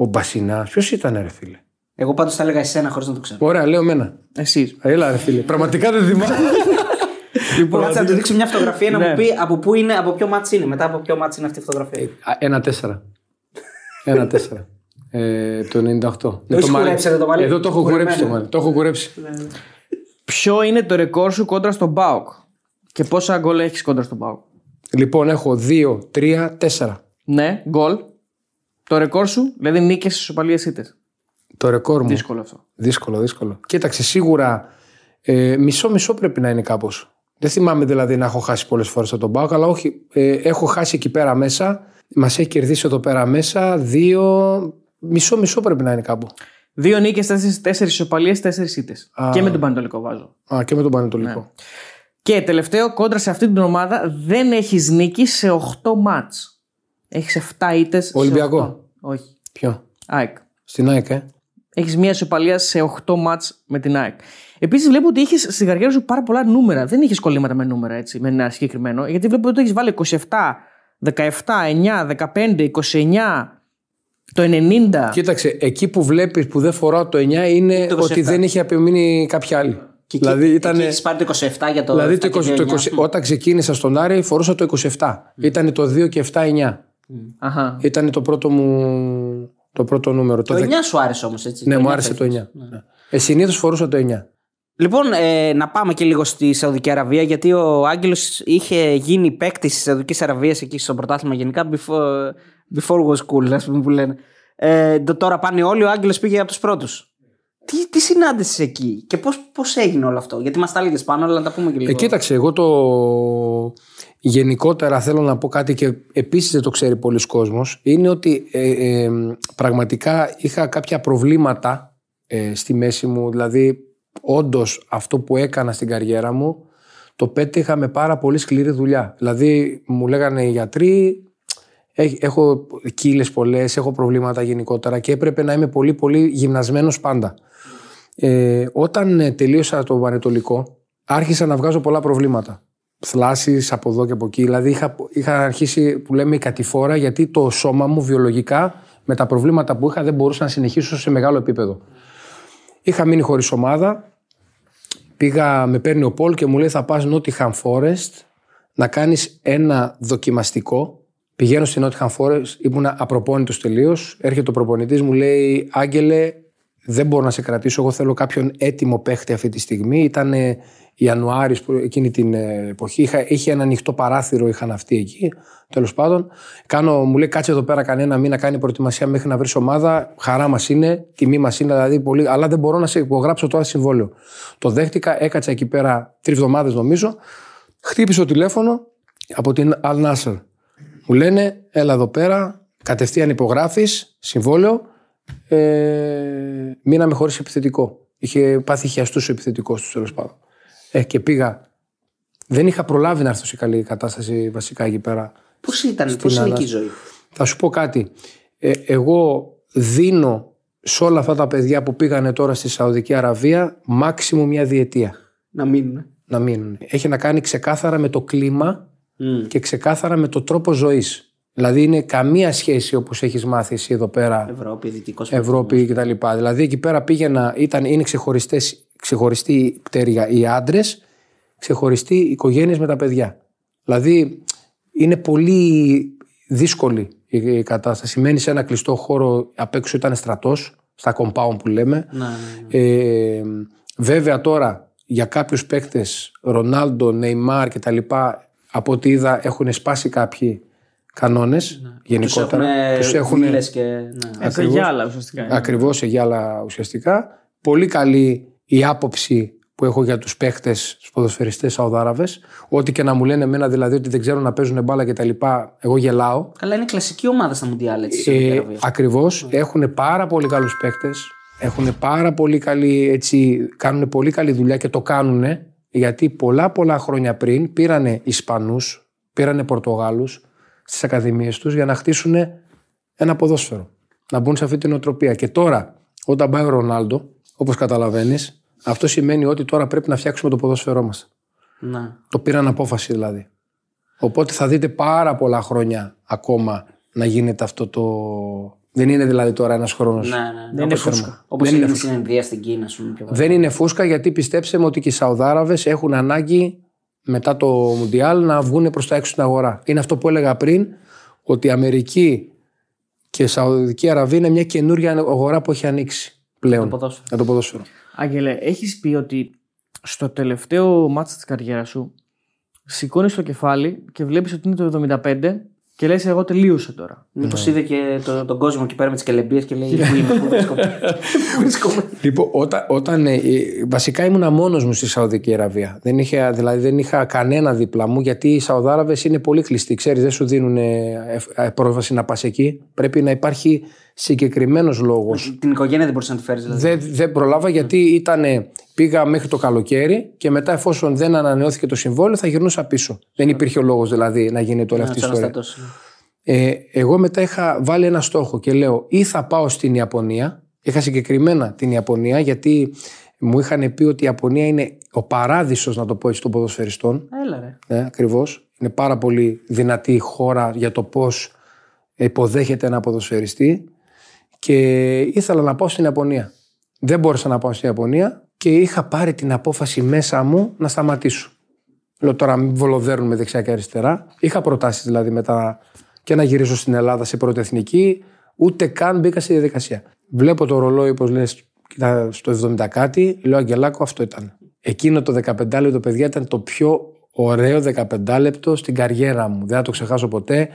ο Μπασινά. Ποιος ήταν, ρε φίλε; Εγώ πάντως θα έλεγα εσένα χωρίς να το ξέρω. Ωραία, λέω μένα. Εσύ. Έλα, ρε φίλε. Πραγματικά δεν θυμάμαι. Λοιπόν, κάτσε να του δείξω μια φωτογραφία να Ναι. μου πει από, πού είναι, από ποιο μάτσο είναι. Μετά από ποιο μάτσο είναι αυτή η φωτογραφία. Α, Ένα τέσσερα. Ένα τέσσερα. Ε, το 98. Το έχεις μαλλί. κουρέψει εδώ το μαλλί. Εδώ το έχω Κουρεμένο. κουρέψει το μαλλί. Το έχω κουρέψει. Ποιο είναι το ρεκόρ σου κόντρα στον Μπάουκ και πόσα γκολ έχεις κόντρα στον Μπάουκ. Λοιπόν, έχω 2, 3, 4. Ναι, γκολ. Το ρεκόρ σου, δηλαδή νίκες ισοπαλίε ήττες. Το ρεκόρ μου. Δύσκολο αυτό. Δύσκολο, δύσκολο. Κοίταξε, σίγουρα ε, μισό-μισό πρέπει να είναι κάπως. Δεν θυμάμαι δηλαδή να έχω χάσει πολλές φορές από τον Πάοκ, αλλά όχι. Ε, έχω χάσει εκεί πέρα μέσα. Μας έχει κερδίσει εδώ πέρα μέσα. Δύο. Μισό-μισό πρέπει να είναι κάπου. Δύο νίκες, τέσσερις ισοπαλίε, τέσσερις ήττες. Α. Και με τον Πανετολικό βάζω. Α, και με τον Πανετολικό. Ναι. Και τελευταίο, κόντρα σε αυτή την ομάδα δεν έχεις νίκη σε 8 μάτς. Έχεις 7 ήττες. Ολυμπιακό. Όχι. Ποιο; ΑΕΚ. Στην ΑΕΚ, ε. Έχεις μία ισοπαλία σε 8 μάτς με την ΑΕΚ. Επίσης βλέπω ότι είχες στην καριέρα σου πάρα πολλά νούμερα. Δεν είχες κολλήματα με νούμερα έτσι, με ένα συγκεκριμένο. Γιατί βλέπω ότι έχεις βάλει 27, 17, 9, 15, 29, το 90. Κοίταξε, εκεί που βλέπεις που δεν φοράω το 9 είναι Το 27. ότι δεν είχε απομείνει κάποια άλλη. Και δηλαδή εκεί, ήταν. εκεί έχεις πάρει το 27 για το. Δηλαδή 7 το και 20, το το 9. 20 όταν ξεκίνησα στον Άρη φορούσα το 27. Ήταν το 2 και 7, 9. Αχα. Ήταν το πρώτο μου το πρώτο νούμερο. Το 9 σου άρεσε όμως έτσι. Ναι, Το μου 9 άρεσε το 9. φεύγεις. Ναι. Ε, Συνήθως φορούσα το 9. Λοιπόν, ε, να πάμε και λίγο στη Σαουδική Αραβία, γιατί ο Άγγελος είχε γίνει παίκτης της Σαουδικής Αραβίας εκεί στο πρωτάθλημα γενικά. Before, before was cool, ας πούμε που λένε. Ε, το- τώρα πάνε όλοι, ο Άγγελος πήγε από τους πρώτους. Τι, τι συνάντησες εκεί και πώς πώς έγινε όλο αυτό, Γιατί μας τα έλεγες πάνω, αλλά να τα πούμε και λίγο. Ε, κοίταξε, εγώ το γενικότερα θέλω να πω κάτι και επίσης δεν το ξέρει πολλοί κόσμος είναι ότι ε, ε, πραγματικά είχα κάποια προβλήματα ε, στη μέση μου. Δηλαδή όντως αυτό που έκανα στην καριέρα μου το πέτυχα με πάρα πολύ σκληρή δουλειά. Δηλαδή μου λέγανε οι γιατροί «Έχ- έχω κύλες πολλές, έχω προβλήματα γενικότερα και έπρεπε να είμαι πολύ πολύ γυμνασμένος πάντα ε, όταν ε, τελείωσα το πανετολικό, άρχισα να βγάζω πολλά προβλήματα. Θλάσεις από εδώ και από εκεί. Δηλαδή είχα, είχα αρχίσει που λέμε η κατηφόρα γιατί το σώμα μου βιολογικά με τα προβλήματα που είχα δεν μπορούσα να συνεχίσω σε μεγάλο επίπεδο. Είχα μείνει χωρίς ομάδα. Πήγα, με παίρνει ο Πολ και μου λέει θα πας Nottingham Forest να κάνεις ένα δοκιμαστικό. Πηγαίνω στη Nottingham Forest, ήμουν απροπόνητος τελείως. Έρχεται ο προπονητής μου λέει Άγγελε δεν μπορώ να σε κρατήσω. Εγώ θέλω κάποιον έτοιμο παίχτη αυτή τη στιγμή. Ήταν Ιανουάρη εκείνη την ε, εποχή. Είχα, είχε ένα ανοιχτό παράθυρο, είχαν αυτοί εκεί. Τέλος πάντων, κάνω, μου λέει κάτσε εδώ πέρα κανένα μήνα, κάνει προετοιμασία μέχρι να βρεις ομάδα. Χαρά μας είναι, τιμή μας είναι, δηλαδή πολύ. Αλλά δεν μπορώ να σε υπογράψω τώρα συμβόλαιο. Το δέχτηκα, έκατσα εκεί πέρα τρεις εβδομάδες νομίζω. Χτύπησε το τηλέφωνο από την Al Nasser. Μου λένε, έλα εδώ πέρα, κατευθείαν υπογράφεις συμβόλαιο ε, μείναμε χωρίς επιθετικό. Είχε πάθει χιαστούς ο επιθετικός τους τέλος πάντων. Ε, και πήγα. Δεν είχα προλάβει να έρθω σε καλή κατάσταση βασικά εκεί πέρα. Πώς ήταν, πώς είναι άλλα. εκεί η ζωή; Θα σου πω κάτι. Ε, εγώ δίνω σε όλα αυτά τα παιδιά που πήγανε τώρα στη Σαουδική Αραβία μάξιμου μια διετία Να μείνουν. να μείνουν. Έχει να κάνει ξεκάθαρα με το κλίμα Μμ. και ξεκάθαρα με το τρόπο ζωής. Δηλαδή είναι καμία σχέση όπως έχεις μάθει εσύ εδώ πέρα Ευρώπη, Δυτικός Ευρώπη κτλ. Δηλαδή εκεί πέρα πήγαινα, ήταν, είναι ξεχωριστές, ξεχωριστή πτέρυγα οι άντρες, ξεχωριστή οικογένειες με τα παιδιά. Δηλαδή είναι πολύ δύσκολη η η κατάσταση. Μένει σε ένα κλειστό χώρο, απ' έξω ήταν στρατός, στα compound που λέμε. Ναι, ναι, ναι. Ε, βέβαια τώρα για κάποιους παίκτες, Ρονάλντο, Νεϊμάρ και τα λοιπά, από ό,τι είδα έχουν σπάσει κάποιοι κανόνες γενικότερα. Τους έχουν βίλες και... Ναι. Ε, για άλλα ουσιαστικά. είναι. Ακριβώς σε γυάλα ουσιαστικά. Πολύ καλή η άποψη που έχω για τους παίχτες, τους ποδοσφαιριστές Σαουδάραβες. Ό,τι και να μου λένε εμένα δηλαδή ότι δεν ξέρουν να παίζουν μπάλα και τα λοιπά, εγώ γελάω. Καλά, είναι κλασική ομάδα στα Μουντιάλ έτσι. στη Σαουδική Ε, Αραβία. ακριβώς, έχουν πάρα πολύ καλούς παίχτες, έχουν πάρα πολύ καλή, έτσι, κάνουν πολύ καλή δουλειά και το κάνουν γιατί πολλά πολλά χρόνια πριν πήρανε Ισπανούς, πήρανε Πορτογάλους στις ακαδημίες τους για να χτίσουν ένα ποδόσφαιρο. Να μπουν σε αυτή την οτροπία. Και τώρα, όταν πάει ο Ρονάλντο, όπως καταλαβαίνεις, αυτό σημαίνει ότι τώρα πρέπει να φτιάξουμε το ποδόσφαιρό μας. Ναι. Το πήραν απόφαση δηλαδή. Οπότε θα δείτε πάρα πολλά χρόνια ακόμα να γίνεται αυτό το. Δεν είναι δηλαδή τώρα ένας χρόνος. Ναι, ναι. Δεν είναι φούσκα. Όπως Δεν είναι είναι στην Ινδία, στην Κίνα, ας πούμε. πιο πολύ. Δεν είναι φούσκα γιατί πιστέψτε με ότι και οι Σαουδάραβες έχουν ανάγκη μετά το Μουντιάλ να βγουν προς τα έξω στην αγορά. Είναι αυτό που έλεγα πριν, ότι η Αμερική και η Σαουδική Αραβία είναι μια καινούργια αγορά που έχει ανοίξει πλέον. Το ποδόσφαιρο. Για το ποδόσφαιρο. Άγγελε, έχεις πει ότι στο τελευταίο μάτς της καριέρας σου σηκώνεις το κεφάλι και βλέπεις ότι είναι το 75 και λες εγώ τελείωσα τώρα. Μήπως είδε και το, τον κόσμο εκεί πέρα με τις κελεμπίες και λέει Πού είμαι, πού βρίσκομαι. Πού βρίσκομαι. Λοιπόν, όταν, όταν ε, ε, βασικά ήμουν μόνος μου στη Σαουδική Αραβία. Δεν είχα, δηλαδή δεν είχα κανένα δίπλα μου γιατί οι Σαουδάραβες είναι πολύ κλειστοί. Ξέρεις, δεν σου δίνουν ε, ε, πρόσβαση να πας εκεί. Πρέπει να υπάρχει συγκεκριμένος λόγος. Την οικογένεια δεν μπορούσε να τη φέρεις. Δηλαδή. Δεν, δεν προλάβα γιατί ήταν, πήγα μέχρι το καλοκαίρι και μετά, εφόσον δεν ανανεώθηκε το συμβόλαιο, θα γυρνούσα πίσω. Δεν υπήρχε ο λόγος δηλαδή να γίνει τώρα αυτή η Σαν ιστορία. στάτος. Ε, εγώ μετά είχα βάλει ένα στόχο και λέω ή θα πάω στην Ιαπωνία. Είχα συγκεκριμένα την Ιαπωνία γιατί μου είχαν πει ότι η Ιαπωνία είναι ο παράδεισος να το πω έτσι των ποδοσφαιριστών. Έλα ρε. Ναι, ακριβώς. Είναι πάρα πολύ δυνατή χώρα για το πώς υποδέχεται ένα ποδοσφαιριστή και ήθελα να πάω στην Ιαπωνία. Δεν μπόρεσα να πάω στην Ιαπωνία και είχα πάρει την απόφαση μέσα μου να σταματήσω. Λέω τώρα μην βολοδέρνουμε δεξιά και αριστερά. Είχα προτάσεις δηλαδή μετά και να γυρίσω στην Ελλάδα σε πρώτη εθνική. Ούτε καν μπήκα στη διαδικασία. Βλέπω το ρολόι, όπως λες, στο 70 κάτι. Λέω Αγγελάκο, αυτό ήταν. Εκείνο το 15 λεπτό, παιδιά, ήταν το πιο ωραίο 15 λεπτό στην καριέρα μου. Δεν θα το ξεχάσω ποτέ.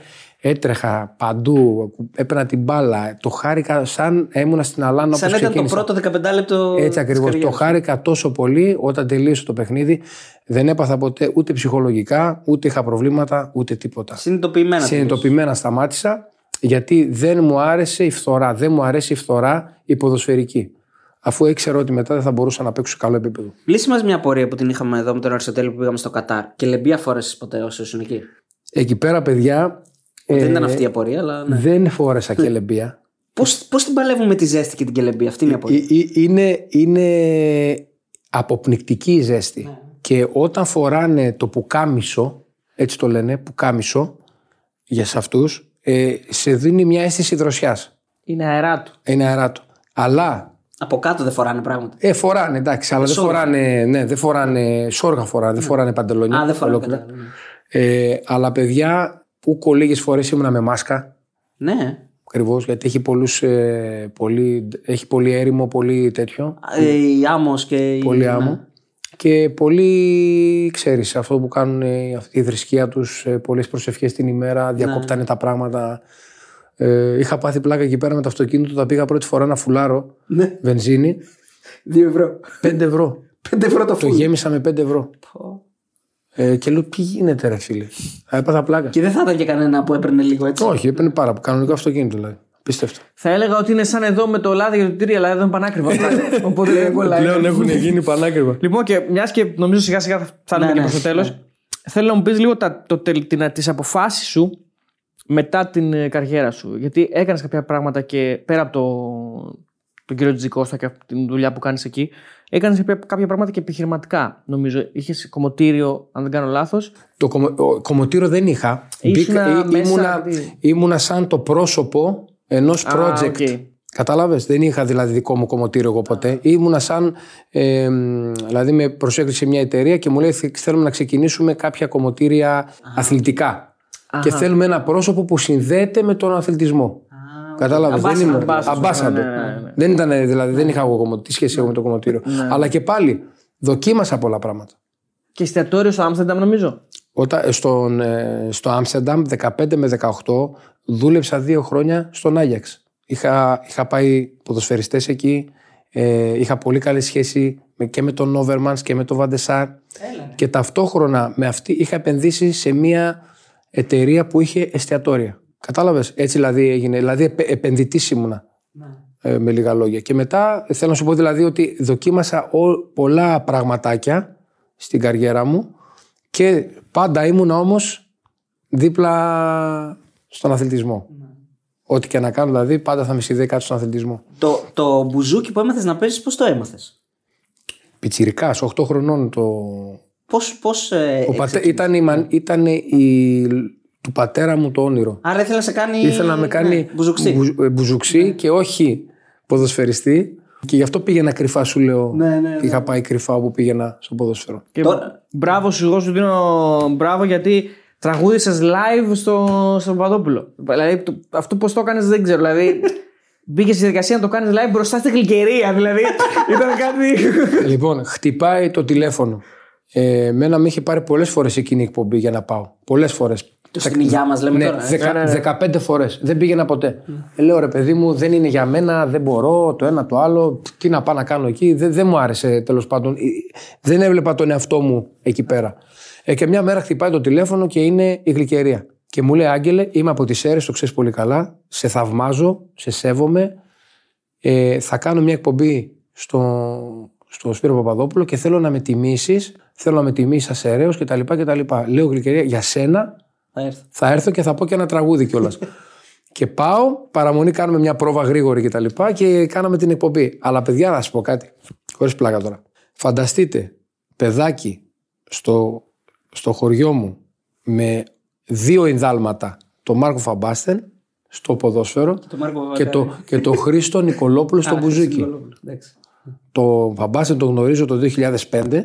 Έτρεχα παντού, έπαιρνα την μπάλα. Το χάρηκα σαν ήμουνα στην Αλάνα Σαν όπως ήταν το ξεκίνησα. πρώτο 15 λεπτό. Έτσι της ακριβώς. Το καριέρας. χάρηκα τόσο πολύ όταν τελείωσε το παιχνίδι. Δεν έπαθα ποτέ ούτε ψυχολογικά, ούτε είχα προβλήματα, ούτε τίποτα. Συνειδητοποιημένα. Συνειδητοποιημένα σταμάτησα γιατί δεν μου άρεσε η φθορά. Δεν μου αρέσει η φθορά η ποδοσφαιρική. Αφού ήξερα ότι μετά δεν θα μπορούσα να παίξω σε καλό επίπεδο. Λύση μας μια πορεία που την είχαμε εδώ με τον Αριστοτέλη που πήγαμε στο Κατάρ. Και λεμπία φόρεσες ποτέ όσο ήσουν εκεί. Εκεί πέρα, παιδιά. Δεν ε, ήταν αυτή η απορία, αλλά. Ναι. Δεν φόρεσα κελεμπία. Πώς, πώς την παλεύουμε τη ζέστη και την κελεμπία, αυτή είναι η απορία. Ε, ε, είναι, είναι αποπνικτική η ζέστη. Ναι. Και όταν φοράνε το πουκάμισο, έτσι το λένε, πουκάμισο, για σε αυτούς, ε, σε δίνει μια αίσθηση δροσιάς. Είναι αερά του. Είναι αεράτο. Αλλά Από κάτω δεν φοράνε πράγματα. ε, φοράνε, εντάξει, αλλά δεν Σόργα. φοράνε, ναι, δεν φοράνε, σόργα φοράνε, δεν φοράνε παντελόνια. Α, δεν φοράνε ολόκληρα. κατάλαβα, ναι. Ε, αλλά παιδιά, που λίγες φορές ήμουνα με μάσκα, Ναι. ακριβώς, γιατί έχει, πολλούς, ε, πολύ, έχει πολύ έρημο, πολύ τέτοιο. Ε, η άμμος και η. πολύ ναι. άμμο. Και πολλοί, ξέρεις, αυτό που κάνουν ε, αυτή η θρησκεία τους, ε, πολλές προσευχές την ημέρα, διακόπτανε τα πράγματα. Ε, είχα πάθει πλάκα εκεί πέρα με το αυτοκίνητο, τα πήγα πρώτη φορά να φουλάρω Ναι. βενζίνη, Δύο ευρώ. 5 ευρώ. Πέντε ευρώ το το φούλ. γέμισα με 5 ευρώ. Ε, και λέω, τι γίνεται ρε φίλε; Α, Έπαθα πλάκα. Και δεν θα ήταν και κανένα που έπαιρνε λίγο έτσι. Όχι, έπαιρνε πάρα πολύ. Κανονικό αυτοκίνητο δηλαδή. Πίστευτο. Θα έλεγα ότι είναι σαν εδώ με το λάδι για το τυρί, αλλά εδώ είναι πανάκριβο. Οπότε δεν κολλάει. έχουν γίνει πανάκριβα. Λοιπόν, και μιας και νομίζω σιγά σιγά θα φτάνουμε Ναι, και ναι, προς το τέλος. ναι. Θέλω να μου πεις λίγο τα, το, τελ- την, τις αποφάσεις σου μετά την ε, καριέρα σου. Γιατί έκανες κάποια πράγματα και πέρα από το, τον κύριο Τζικώστα και από την δουλειά που κάνεις εκεί, έκανες κάποια, κάποια πράγματα και επιχειρηματικά. Νομίζω είχες κομμωτήριο, αν δεν κάνω λάθος. Το κομμω... ο- κομμωτήριο δεν είχα. Ήσουνα Μπήκα- μέσα, ήμουνα, δηλαδή. ήμουνα σαν το πρόσωπο ενός Α, project. OK. Κατάλαβες, δεν είχα δηλαδή δικό μου κομμωτήριο εγώ ποτέ. Ήμουνα σαν, ε, μ, δηλαδή με προσέγγισε μια εταιρεία και μου λέει «Θε- θέλουμε να ξεκινήσουμε κάποια κομμωτήρια αθλητικά. Και θέλουμε ένα πρόσωπο που συνδέεται με τον αθλητισμό. Κατάλαβες, δεν Ambassador, ήμουν ambassador, ambassador. ναι, ναι, ναι. Δεν ήταν δηλαδή, δεν είχα εγώ κομμωτήριο. Τι σχέση έχω με το κομμωτήριο. Αλλά και πάλι δοκίμασα πολλά πράγματα. Και εστιατόριο στο Άμστερνταμ νομίζω; Όταν, στον, ε, στο Άμστερνταμ 15 με 18 δούλεψα δύο χρόνια στον Άγιαξ. Είχα, είχα πάει ποδοσφαιριστές εκεί, ε, είχα πολύ καλή σχέση με, και με τον Όβερμανς και με τον Βαντεσάρ και ταυτόχρονα με αυτή είχα επενδύσει σε μια εταιρεία που είχε εστιατόρια. Κατάλαβες, έτσι δηλαδή έγινε, δηλαδή επε, επενδυτής ήμουνα. Ε, με λίγα λόγια. Και μετά ε, θέλω να σου πω δηλαδή ότι δοκίμασα ό, πολλά πραγματάκια στην καριέρα μου και πάντα ήμουνα όμως δίπλα στον αθλητισμό. Ό,τι και να κάνω δηλαδή πάντα θα με συνδέει κάτι στον αθλητισμό. Το, το μπουζούκι που έμαθες να παίζεις, πώς το έμαθες; Πιτσιρικάς, 8 χρονών το... Πώς. Πώς, ε, Ο πατέ... εξεκίνησες; ήταν, η... μαν- ήταν η... του πατέρα μου το όνειρο. Άρα ήθελα να σε κάνει. Ήθελα να με κάνει Ναι, μπουζουξί. μπουζ- ε, μπουζουξί και όχι ποδοσφαιριστή. Και γι' αυτό πήγαινα κρυφά, σου λέω. Ναι, ναι, ναι. Είχα πάει κρυφά όπου πήγαινα στο ποδόσφαιρο. Και Τώρα- μπράβο σου, εγώ σου δίνω μπράβο γιατί τραγούδισες live στο, στο Παπαδόπουλο. Δηλαδή το- αυτό πώς το έκανες δεν ξέρω. Δηλαδή Μπήκες στη διαδικασία να το κάνεις live μπροστά στη γλυκερία. Δηλαδή ήταν κάτι. λοιπόν, χτυπάει το τηλέφωνο. Ε, μένα με είχε πάρει πολλές φορές εκείνη η εκπομπή για να πάω. Πολλές φορές. Στην υγειά μας λέμε Ναι, τώρα. ε. δεκα- 15 φορές. Δεν πήγαινα ποτέ. Ε, λέω ρε παιδί μου, δεν είναι για μένα, δεν μπορώ το ένα το άλλο. Τι να πάω να κάνω εκεί. Δεν, δεν μου άρεσε τέλος πάντων. Ε, Δεν έβλεπα τον εαυτό μου εκεί πέρα. Ε, και μια μέρα χτυπάει το τηλέφωνο και είναι η γλυκερία. Και μου λέει, Άγγελε, είμαι από τις αίρες, το ξέρεις πολύ καλά. Σε θαυμάζω, σε σέβομαι. Ε, θα κάνω μια εκπομπή στο, στο Σπύρο Παπαδόπουλο και θέλω να με τιμήσεις. Θέλω να με τιμήσεις ασαιρέω κτλ. κτλ. Λέω γλυκερία για σένα Θα έρθω. θα έρθω και θα πω και ένα τραγούδι κιόλας. και πάω, παραμονή κάνουμε μια πρόβα γρήγορη και τα λοιπά και κάναμε την εκπομπή. Αλλά παιδιά, να σα πω κάτι, χωρίς πλάκα τώρα. Φανταστείτε, παιδάκι στο, στο χωριό μου με δύο ενδάλματα, το Μάρκο Φαμπάστεν στο ποδόσφαιρο Το Μάρκο και το, και το Χρήστο Νικολόπουλο στο μπουζούκι. Εντάξει. Το Φαμπάστεν το γνωρίζω το 2005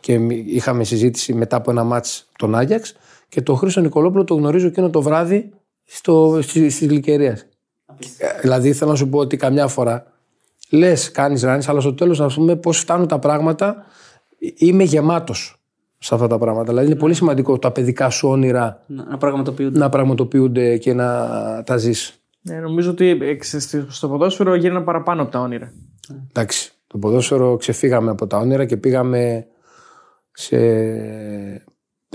και μη- είχαμε συζήτηση μετά από ένα μάτς τον Άγιαξ και το Χρήστο Νικολόπουλο το γνωρίζω εκείνο το βράδυ στο, στη, στη Γλυκερίας. Ε, Δηλαδή θέλω να σου πω ότι καμιά φορά λες, κάνεις ράνις, αλλά στο τέλος να πούμε πώς φτάνουν τα πράγματα. Ε, Είμαι γεμάτος σε αυτά τα πράγματα. Δηλαδή είναι πολύ σημαντικό τα παιδικά σου όνειρα Να, να πραγματοποιούνται. να πραγματοποιούνται και να τα ζεις. Ναι, νομίζω ότι ε, ξε- στο ποδόσφαιρο γίνανε παραπάνω από τα όνειρα. Εντάξει, το ποδόσφαιρο ξεφύγαμε από τα όνειρα και πήγαμε σε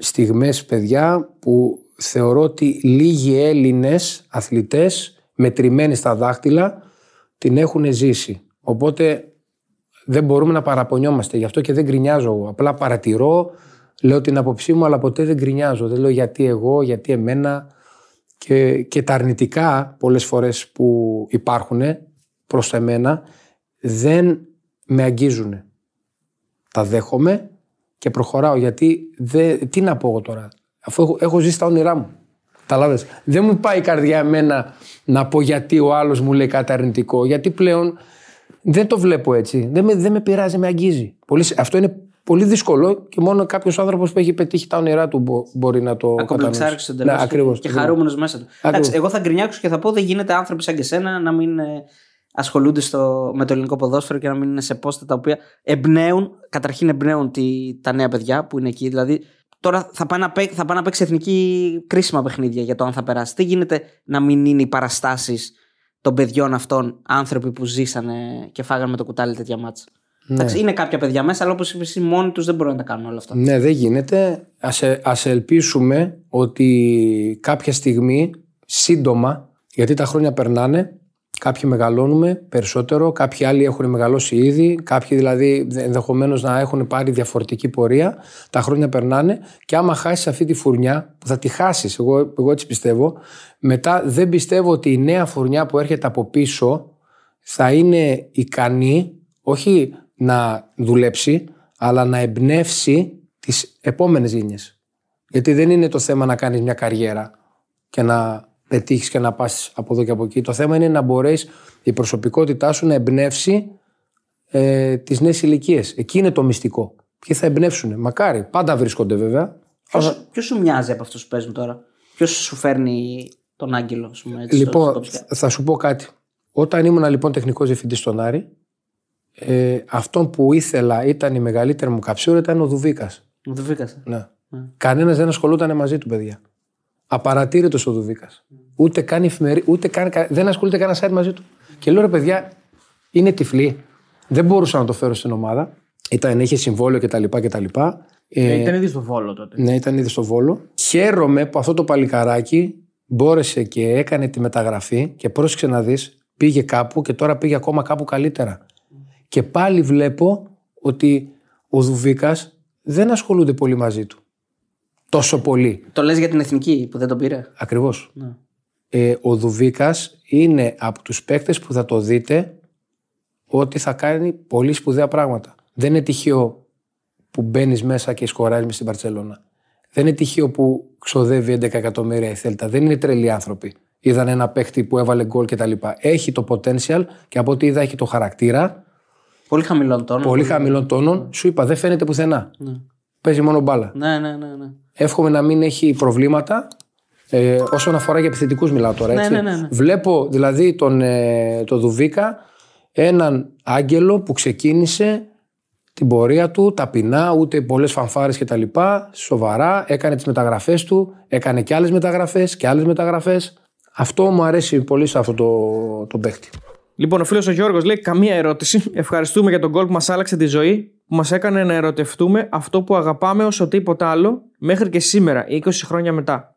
στιγμές παιδιά που θεωρώ ότι λίγοι Έλληνες αθλητές μετρημένοι στα δάχτυλα την έχουν ζήσει. Οπότε δεν μπορούμε να παραπονιόμαστε. Γι' αυτό και δεν γκρινιάζω εγώ. Απλά παρατηρώ, λέω την άποψή μου, αλλά ποτέ δεν γκρινιάζω. Δεν λέω γιατί εγώ, γιατί εμένα. Και, και τα αρνητικά πολλές φορές που υπάρχουν προς εμένα δεν με αγγίζουν. Τα δέχομαι και προχωράω γιατί δεν, τι να πω εγώ τώρα αφού έχω, έχω ζήσει τα όνειρά μου. Καταλάβες. Δεν μου πάει η καρδιά εμένα να πω γιατί ο άλλος μου λέει κάτι αρνητικό γιατί πλέον δεν το βλέπω έτσι. Δεν με, δεν με πειράζει, με αγγίζει. Πολύ, αυτό είναι πολύ δύσκολο και μόνο κάποιος άνθρωπος που έχει πετύχει τα όνειρά του μπο- μπορεί να το Ακομπλεξάρει εντελώ. Ναι, ακριβώς. Και χαρούμενος μέσα του. Εντάξει, εγώ θα γκρινιάξω και θα πω δεν γίνεται άνθρωποι σαν και σένα να μην ε, ασχολούνται στο, με το ελληνικό ποδόσφαιρο και να μην είναι σε πόστα τα οποία εμπνέουν, καταρχήν εμπνέουν τη, τα νέα παιδιά που είναι εκεί. Δηλαδή, τώρα θα πάει, να παί- θα πάει να παίξει εθνική κρίσιμα παιχνίδια για το αν θα περάσει. Τι γίνεται να μην είναι οι παραστάσεις των παιδιών αυτών άνθρωποι που ζήσανε και φάγανε με το κουτάλι τέτοια μάτσα; Εντάξει, είναι κάποια παιδιά μέσα, αλλά όπως είπες εσύ, μόνοι τους δεν μπορούν να τα κάνουν όλα αυτά. Ναι, δεν γίνεται. Ας, ε- ας ελπίσουμε ότι κάποια στιγμή, σύντομα, γιατί τα χρόνια περνάνε, κάποιοι μεγαλώνουμε περισσότερο, κάποιοι άλλοι έχουν μεγαλώσει ήδη, κάποιοι δηλαδή ενδεχομένως να έχουν πάρει διαφορετική πορεία, τα χρόνια περνάνε και άμα χάσεις αυτή τη φουρνιά, που θα τη χάσεις, εγώ, εγώ έτσι πιστεύω, μετά δεν πιστεύω ότι η νέα φουρνιά που έρχεται από πίσω θα είναι ικανή όχι να δουλέψει, αλλά να εμπνεύσει τις επόμενες γενιές. Γιατί δεν είναι το θέμα να κάνεις μια καριέρα και να πετύχεις και να πας από εδώ και από εκεί. Το θέμα είναι να μπορέσει η προσωπικότητά σου να εμπνεύσει ε, τις νέες ηλικίες. Εκεί είναι το μυστικό. Ποιοι θα εμπνεύσουν. Μακάρι. Πάντα βρίσκονται βέβαια. Ποιο σου μοιάζει από αυτούς που παίζουν τώρα, Ποιος σου φέρνει τον Άγγελο, ας πούμε. Έτσι, στο- Λοιπόν, στο κοψιά. θα σου πω κάτι. Όταν ήμουν λοιπόν τεχνικός διευθυντής στον Άρη, ε, αυτόν που ήθελα ήταν η μεγαλύτερη μου καψούρα ήταν ο Δουβίκας. Μου το βρήκασε. Ναι. Κανένας δεν ασχολούταν μαζί του, παιδιά. Απαρατήρητος ο Δουβίκας. Ούτε καν εφημερί, ούτε καν, κα- δεν ασχολείται κανένα site μαζί του. Και λέω ρε παιδιά, είναι τυφλή. Δεν μπορούσα να το φέρω στην ομάδα. Ήταν, είχε συμβόλαιο κτλ. κτλ. Ε, Ήταν ήδη στο βόλο τότε. ναι, ήταν ήδη στο Βόλο. Χαίρομαι που αυτό το παλικαράκι μπόρεσε και έκανε τη μεταγραφή και πρόσεξε να δεις, πήγε κάπου και τώρα πήγε ακόμα κάπου καλύτερα. Και πάλι βλέπω ότι ο Δουβίκας δεν ασχολούνται πολύ μαζί του. Τόσο πολύ. Το λες για την εθνική που δεν τον πήρε; Ακριβώς. Ναι. Ε, ο Δουβίκας είναι από τους παίκτες που θα το δείτε ότι θα κάνει πολύ σπουδαία πράγματα. Δεν είναι τυχαίο που μπαίνεις μέσα και σκοράζει μες στην Παρσελώνα. Δεν είναι τυχαίο που ξοδεύει 11 εκατομμύρια η Θέλτα. Δεν είναι τρελοί άνθρωποι. Είδαν ένα παίκτη που έβαλε γκολ κτλ. Έχει το potential και από ό,τι είδα έχει το χαρακτήρα. Πολύ χαμηλών τόνων. Πολύ χαμηλών τόνων. Σου είπα δεν φαίνεται πουθενά. Παίζει μόνο μπάλα. Ναι, ναι, ναι. ναι. Εύχομαι να μην έχει προβλήματα Ε, όσον αφορά για επιθετικούς, μιλάω τώρα. Ναι, Έτσι. ναι, ναι, ναι. Βλέπω δηλαδή τον ε, το Δουβίκα, έναν άγγελο που ξεκίνησε την πορεία του ταπεινά, ούτε πολλές φανφάρες κτλ. Σοβαρά, έκανε τις μεταγραφές του, έκανε και άλλες μεταγραφές και άλλες μεταγραφές. Αυτό μου αρέσει πολύ σε αυτό το, το παίχτη. Λοιπόν, ο φίλος ο Γιώργος λέει: Καμία ερώτηση. Ευχαριστούμε για τον γκολ που μας άλλαξε τη ζωή, που μας έκανε να ερωτευτούμε αυτό που αγαπάμε όσο τίποτα άλλο μέχρι και σήμερα, 20 χρόνια μετά.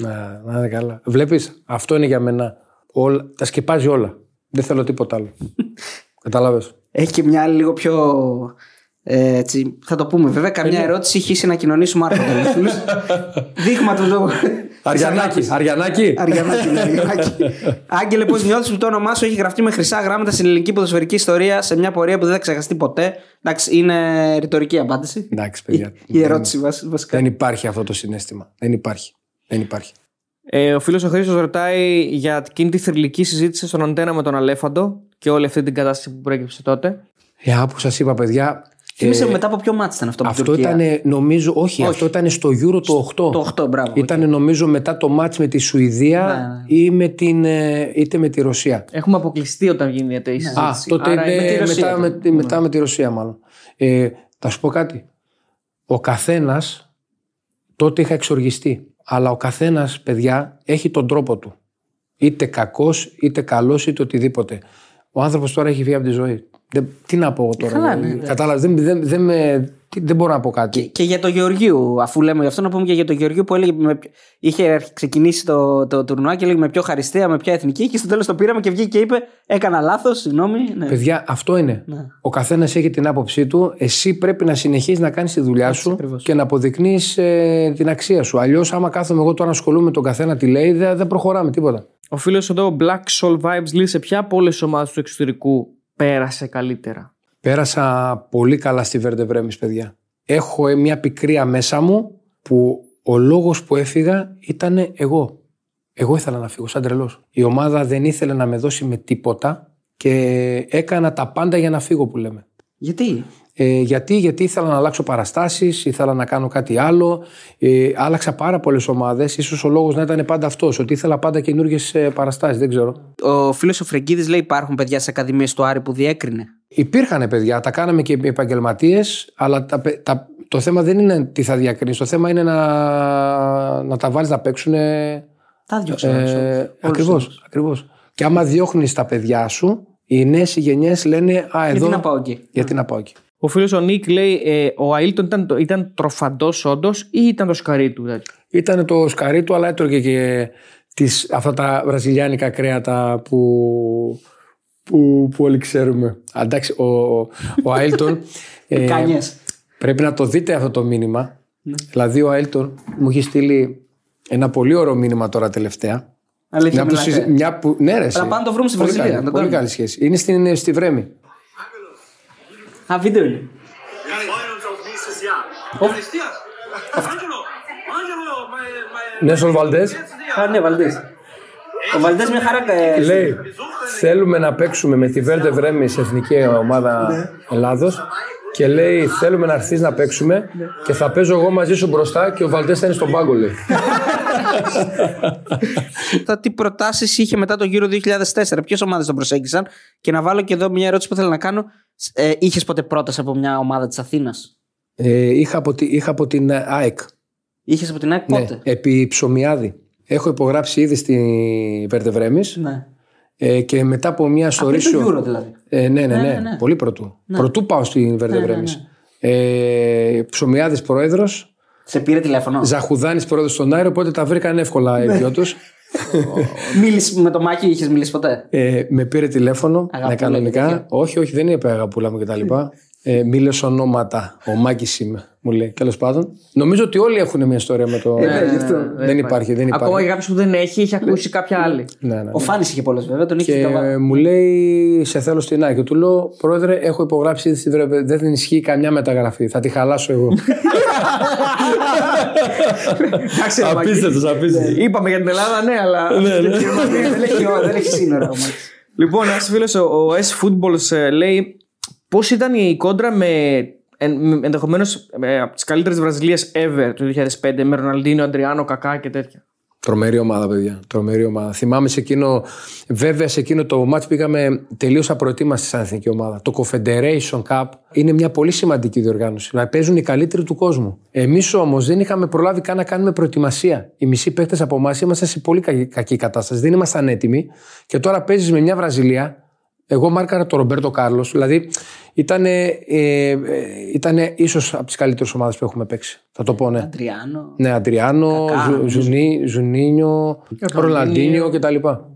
Να, να είναι καλά. Βλέπεις, αυτό είναι για μένα. Όλα, τα σκεπάζει όλα. Δεν θέλω τίποτα άλλο. Κατάλαβες. Έχει και μια άλλη λίγο πιο. Ε, έτσι, θα το πούμε βέβαια. Καμιά ερώτηση έχει ήσει να κοινωνήσουμε άρχοντα. λέει φίλος. Δείγμα του λόγου. Αριανάκη, Αριανάκη. Αριανάκης, ναι, Αριανάκη. Άγγελε, πώς νιώθεις που το όνομά σου έχει γραφτεί με χρυσά γράμματα στην ελληνική ποδοσφαιρική ιστορία σε μια πορεία που δεν θα ξεχαστεί ποτέ; Εντάξει, είναι ρητορική απάντηση. Εντάξει, παιδιά. Η, η ερώτηση βασ- βασικά. Δεν υπάρχει αυτό το συνέστημα. Δεν υπάρχει. Δεν υπάρχει. Ε, ο φίλος ο Χρήστος ρωτάει για εκείνη τη θρηλυκή συζήτηση στον Αντένα με τον Αλέφαντο και όλη αυτή την κατάσταση που προέκυψε τότε. Ε, που σας είπα, παιδιά. Θύμισε ε, μου μετά από ποιο μάτι ήταν αυτό. με την αυτό Τουρκία; ήταν, νομίζω, όχι, αυτό ήταν στο Euro το 8. Το 8, μπράβο. Ήταν νομίζω μετά το μάτς με τη Σουηδία Ναι, ή με την, ε, είτε με τη Ρωσία. Έχουμε αποκλειστεί όταν γίνει η συζήτηση. Α, τότε Άρα είναι με τη Ρωσία μετά, ήταν. με, μετά με τη Ρωσία μάλλον. Ε, θα σου πω κάτι. Ο καθένας τότε είχα εξοργιστεί. Αλλά ο καθένας, παιδιά, έχει τον τρόπο του. Είτε κακός, είτε καλός, είτε οτιδήποτε. Ο άνθρωπος τώρα έχει βγει από τη ζωή. Δεν, τι να πω εγώ τώρα. Καλά, ναι, ναι. Κατάλαβες, δεν, δεν, δεν, με- τι- δεν μπορώ να πω κάτι. Και, και για τον Γεωργίου, αφού λέμε γι' αυτό, να πούμε και για τον Γεωργίου που έλεγε. Με, ποιο- είχε ξεκινήσει το, το τουρνουά και έλεγε με ποιο χαριστέα, με ποια εθνική. Και στο τέλος το πήραμε και βγήκε και είπε: Έκανα λάθος, συγγνώμη. Ναι. Παιδιά, αυτό είναι. Ναι. Ο καθένας έχει την άποψή του. Εσύ πρέπει να συνεχίσεις να κάνεις τη δουλειά σου ακριβώς. και να αποδεικνύεις την αξία σου. Αλλιώς, άμα κάθομαι εγώ τώρα να ασχολούμαι με τον καθένα τι λέει, δεν, δεν προχωράμε τίποτα. Ο φίλος εδώ, Black Soul Vibes, λέει σε ποια από όλες τις ομάδες του εξωτερικού πέρασε καλύτερα; Πέρασα πολύ καλά στη Βέρντε Βρέμις, παιδιά. Έχω ε, μια πικρία μέσα μου που ο λόγος που έφυγα ήταν εγώ. Εγώ ήθελα να φύγω σαν τρελός. Η ομάδα δεν ήθελε να με δώσει με τίποτα και έκανα τα πάντα για να φύγω που λέμε. Γιατί; Ε, γιατί, γιατί ήθελα να αλλάξω παραστάσεις, ήθελα να κάνω κάτι άλλο. Ε, άλλαξα πάρα πολλές ομάδες. Ίσως ο λόγος να ήταν πάντα αυτός, ότι ήθελα πάντα καινούργιες ε, παραστάσεις, δεν ξέρω. Ο φίλος ο Φρεγκίδης λέει: Υπάρχουν παιδιά σε ακαδημίες του Άρη που διέκρινε. Υπήρχαν παιδιά, τα κάναμε και επαγγελματίες, αλλά τα, παι- τα- το θέμα δεν είναι τι θα διακρίνεις. Το θέμα είναι να, να τα βάλεις να παίξουν. Ε, Τα διώξα. όλους, όλους. Ακριβώς. Ακριβώς. Και άμα διώχνεις τα παιδιά σου, οι νέες γενιές λένε Α, εδώ. Γιατί να πάω εκεί. Γιατί να πάω εκεί. Ο φίλος ο Νίκ λέει: ε, Ο Αίλτον ήταν, το- ήταν τροφαντός όντως ή ήταν το σκαρί του. τέτοιο; Ήταν το σκαρί του, αλλά έτρωγε και τις, αυτά τα βραζιλιάνικα κρέατα που, που, που όλοι ξέρουμε. Α, Εντάξει, ο, ο Αίλτον. ε, Κάνιες. Πρέπει να το δείτε αυτό το μήνυμα. Ναι. Δηλαδή, ο Αίλτον μου έχει στείλει ένα πολύ ωραίο μήνυμα τώρα τελευταία. Αλήθεια, Μια που, μιλάτε. συζη- μια που, ναι, ρε, εσύ. Να πάμε να το βρούμε στη Πολύ Βραζιλία, καλή- να το Πολύ κάνουμε. καλή σχέση. Είναι στην, στη Βρέμη. Α, βίντεο είναι. Wir freuen uns auf nächstes Jahr. Cristian, Angelo, Angelo, mein, mein, Νέσολ Βαλντέ. Α, ναι, Βαλντέ. Ο Βαλντέ μια χαρά. ε, Λέει, θέλουμε να παίξουμε με τη Βέρντε Βρέμη σε εθνική ομάδα Ελλάδος. Και λέει, θέλουμε να έρθεις να παίξουμε και θα παίζω εγώ μαζί σου μπροστά και ο Βαλντέ θα είναι στον πάγκο, λέει. Τα τι προτάσεις είχε μετά το γύρο 2004, ποιες ομάδες τον προσέγγισαν; Και να βάλω και εδώ μια ερώτηση που θέλω να κάνω. Ε, είχες ποτέ πρόταση από μια ομάδα της Αθήνας; Ε, είχα, από τη- είχα από την ΑΕΚ. Είχες από την ΑΕΚ Ναι, πότε; επί ψωμιάδη. Έχω υπογράψει ήδη στη Βέρντε Βρέμη Ναι. Ε, και μετά από μια Πριν το σωρίσιο. γύρο δηλαδή. Ε, ναι, ναι, ναι, ναι, ναι. Πολύ πρωτού. Πρωτού πάω στην Βέρντε Ναι, ναι, Βρέμη. Ε, Ψωμιάδης πρόεδρος, Σε πήρε τηλέφωνο; Ζαχουδάνης πρόεδρος στον Άριο, οπότε τα βρήκαν εύκολα Ναι. οι δυο τους. Μίλησε με το Μάκη, είχες μιλήσει ποτέ; Ε, με πήρε τηλέφωνο, Αγαπούλα ναι, και κανονικά. τέτοια. όχι, όχι, δεν είπε αγαπούλα μου κτλ. Ε, μίλησε ονόματα. Ο Μάκης είμαι, μου λέει. Τέλος πάντων. Νομίζω ότι όλοι έχουν μια ιστορία με το. ναι, γι' αυτό. δεν υπάρχει, δεν υπάρχει. Ακόμα και κάποιο που δεν έχει, έχει ακούσει κάποια άλλη. Ναι, ναι. Ο Φάνης είχε πολλές βέβαια, τον είχε Και και μου λέει, σε θέλω στην ΑΕΚ. Και του λέω, Πρόεδρε, έχω υπογράψει ήδη στη Βρε- Δεν ισχύει καμιά μεταγραφή. Θα τη χαλάσω εγώ. Εντάξει, ρε, Μάκη. απίστευτος, απίστευτος. Είπαμε για την Ελλάδα, ναι, αλλά. δεν έχει ώρα, δεν έχει σύνορα. ο Μάκης. Λοιπόν, ένας φίλος, ο S Footballs, ε, λέει πώς ήταν η κόντρα με ενδεχομένως από τις καλύτερες Βραζιλίε ever το 2005 με Ροναλντίνο, Αντριάνο, Κακά και τέτοια; Τρομερή ομάδα, παιδιά. Τρομερή ομάδα. Θυμάμαι σε εκείνο, βέβαια σε εκείνο το μάτς πήγαμε τελείως απροετοίμαστοι σαν εθνική ομάδα. Το Confederation Cup είναι μια πολύ σημαντική διοργάνωση. Να παίζουν οι καλύτεροι του κόσμου. Εμείς όμως δεν είχαμε προλάβει καν να κάνουμε προετοιμασία. Οι μισοί παίχτε από εμάς ήμασταν σε πολύ κακή, κακή κατάσταση. Δεν ήμασταν έτοιμοι. Και τώρα παίζεις με μια Βραζιλία. Εγώ μάρκαρα τον Ρομπέρτο Κάρλος. Δηλαδή ήταν ε, ε, ήτανε ίσως από τις καλύτερες ομάδες που έχουμε παίξει. Θα το πω, ναι. Αντριάνο. Ναι, Αντριάνο, Κακά, Ζου, νομίζω. Ζουνί, Ζουνίνιο, Ροναλντίνιο κτλ.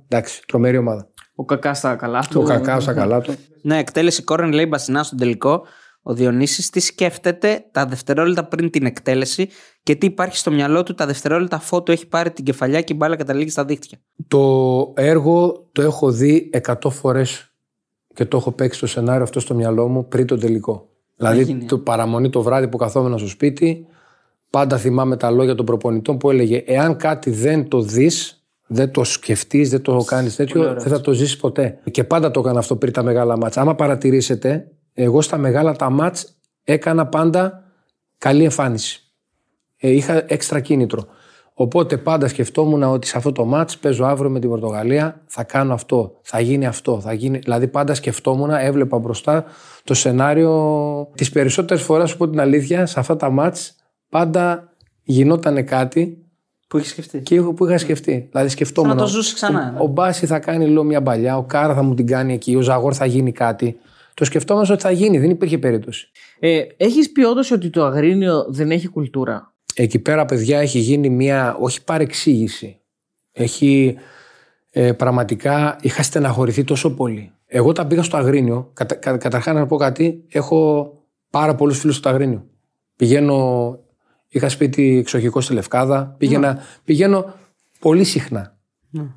Εντάξει, τρομερή ομάδα. Ο Κακά στα καλά του. Ο Κακά στα καλά του. Ναι, εκτέλεση κόρνερ λέει Μπασινά στον τελικό. Ο Διονύσης τι σκέφτεται τα δευτερόλεπτα πριν την εκτέλεση και τι υπάρχει στο μυαλό του τα δευτερόλεπτα αφού του έχει πάρει την κεφαλιά και η μπάλα καταλήγει στα δίχτυα. Το έργο το έχω δει 100 φορές και το έχω παίξει το σενάριο αυτό στο μυαλό μου πριν το τελικό. Δηλαδή, Έγινε. το παραμονή το βράδυ που καθόμουν στο σπίτι, πάντα θυμάμαι τα λόγια των προπονητών που έλεγε: Εάν κάτι δεν το δεις, δεν το σκεφτείς, δεν το κάνεις τέτοιο, δεν θα το ζήσεις ποτέ. Και πάντα το έκανα αυτό πριν τα μεγάλα μάτσα. Άμα παρατηρήσετε, εγώ στα μεγάλα τα μάτς έκανα πάντα καλή εμφάνιση. Ε, είχα έξτρα κίνητρο. Οπότε πάντα σκεφτόμουν ότι σε αυτό το μάτς παίζω αύριο με την Πορτογαλία, θα κάνω αυτό, θα γίνει αυτό, θα γίνει... Δηλαδή πάντα σκεφτόμουν, έβλεπα μπροστά το σενάριο. Τις περισσότερες φορές, σου πω την αλήθεια, σε αυτά τα μάτς πάντα γινόταν κάτι Που έχεις σκεφτεί. και εγώ που είχα σκεφτεί. Δηλαδή σκεφτόμουν. Σαν να το ζούσες ξανά, ναι. Ο, ο Μπάση θα κάνει λέω μια παλιά, ο Κάρα θα μου την κάνει εκεί, ο Ζαγόρ θα γίνει κάτι. Το σκεφτόμαστε ότι θα γίνει, δεν υπήρχε περίπτωση. Ε, Έχεις πει όντως ότι το Αγρίνιο δεν έχει κουλτούρα; Εκεί πέρα, παιδιά, έχει γίνει μια, όχι παρεξήγηση. Έχει ε, πραγματικά, είχα στεναχωρηθεί τόσο πολύ. Εγώ όταν πήγα στο Αγρίνιο, κατα, κα, καταρχά να πω κάτι, έχω πάρα πολλούς φίλους στο Αγρίνιο. Πηγαίνω, είχα σπίτι εξοχικό στη Λευκάδα, πήγαινα, πηγαίνω πολύ συχνά.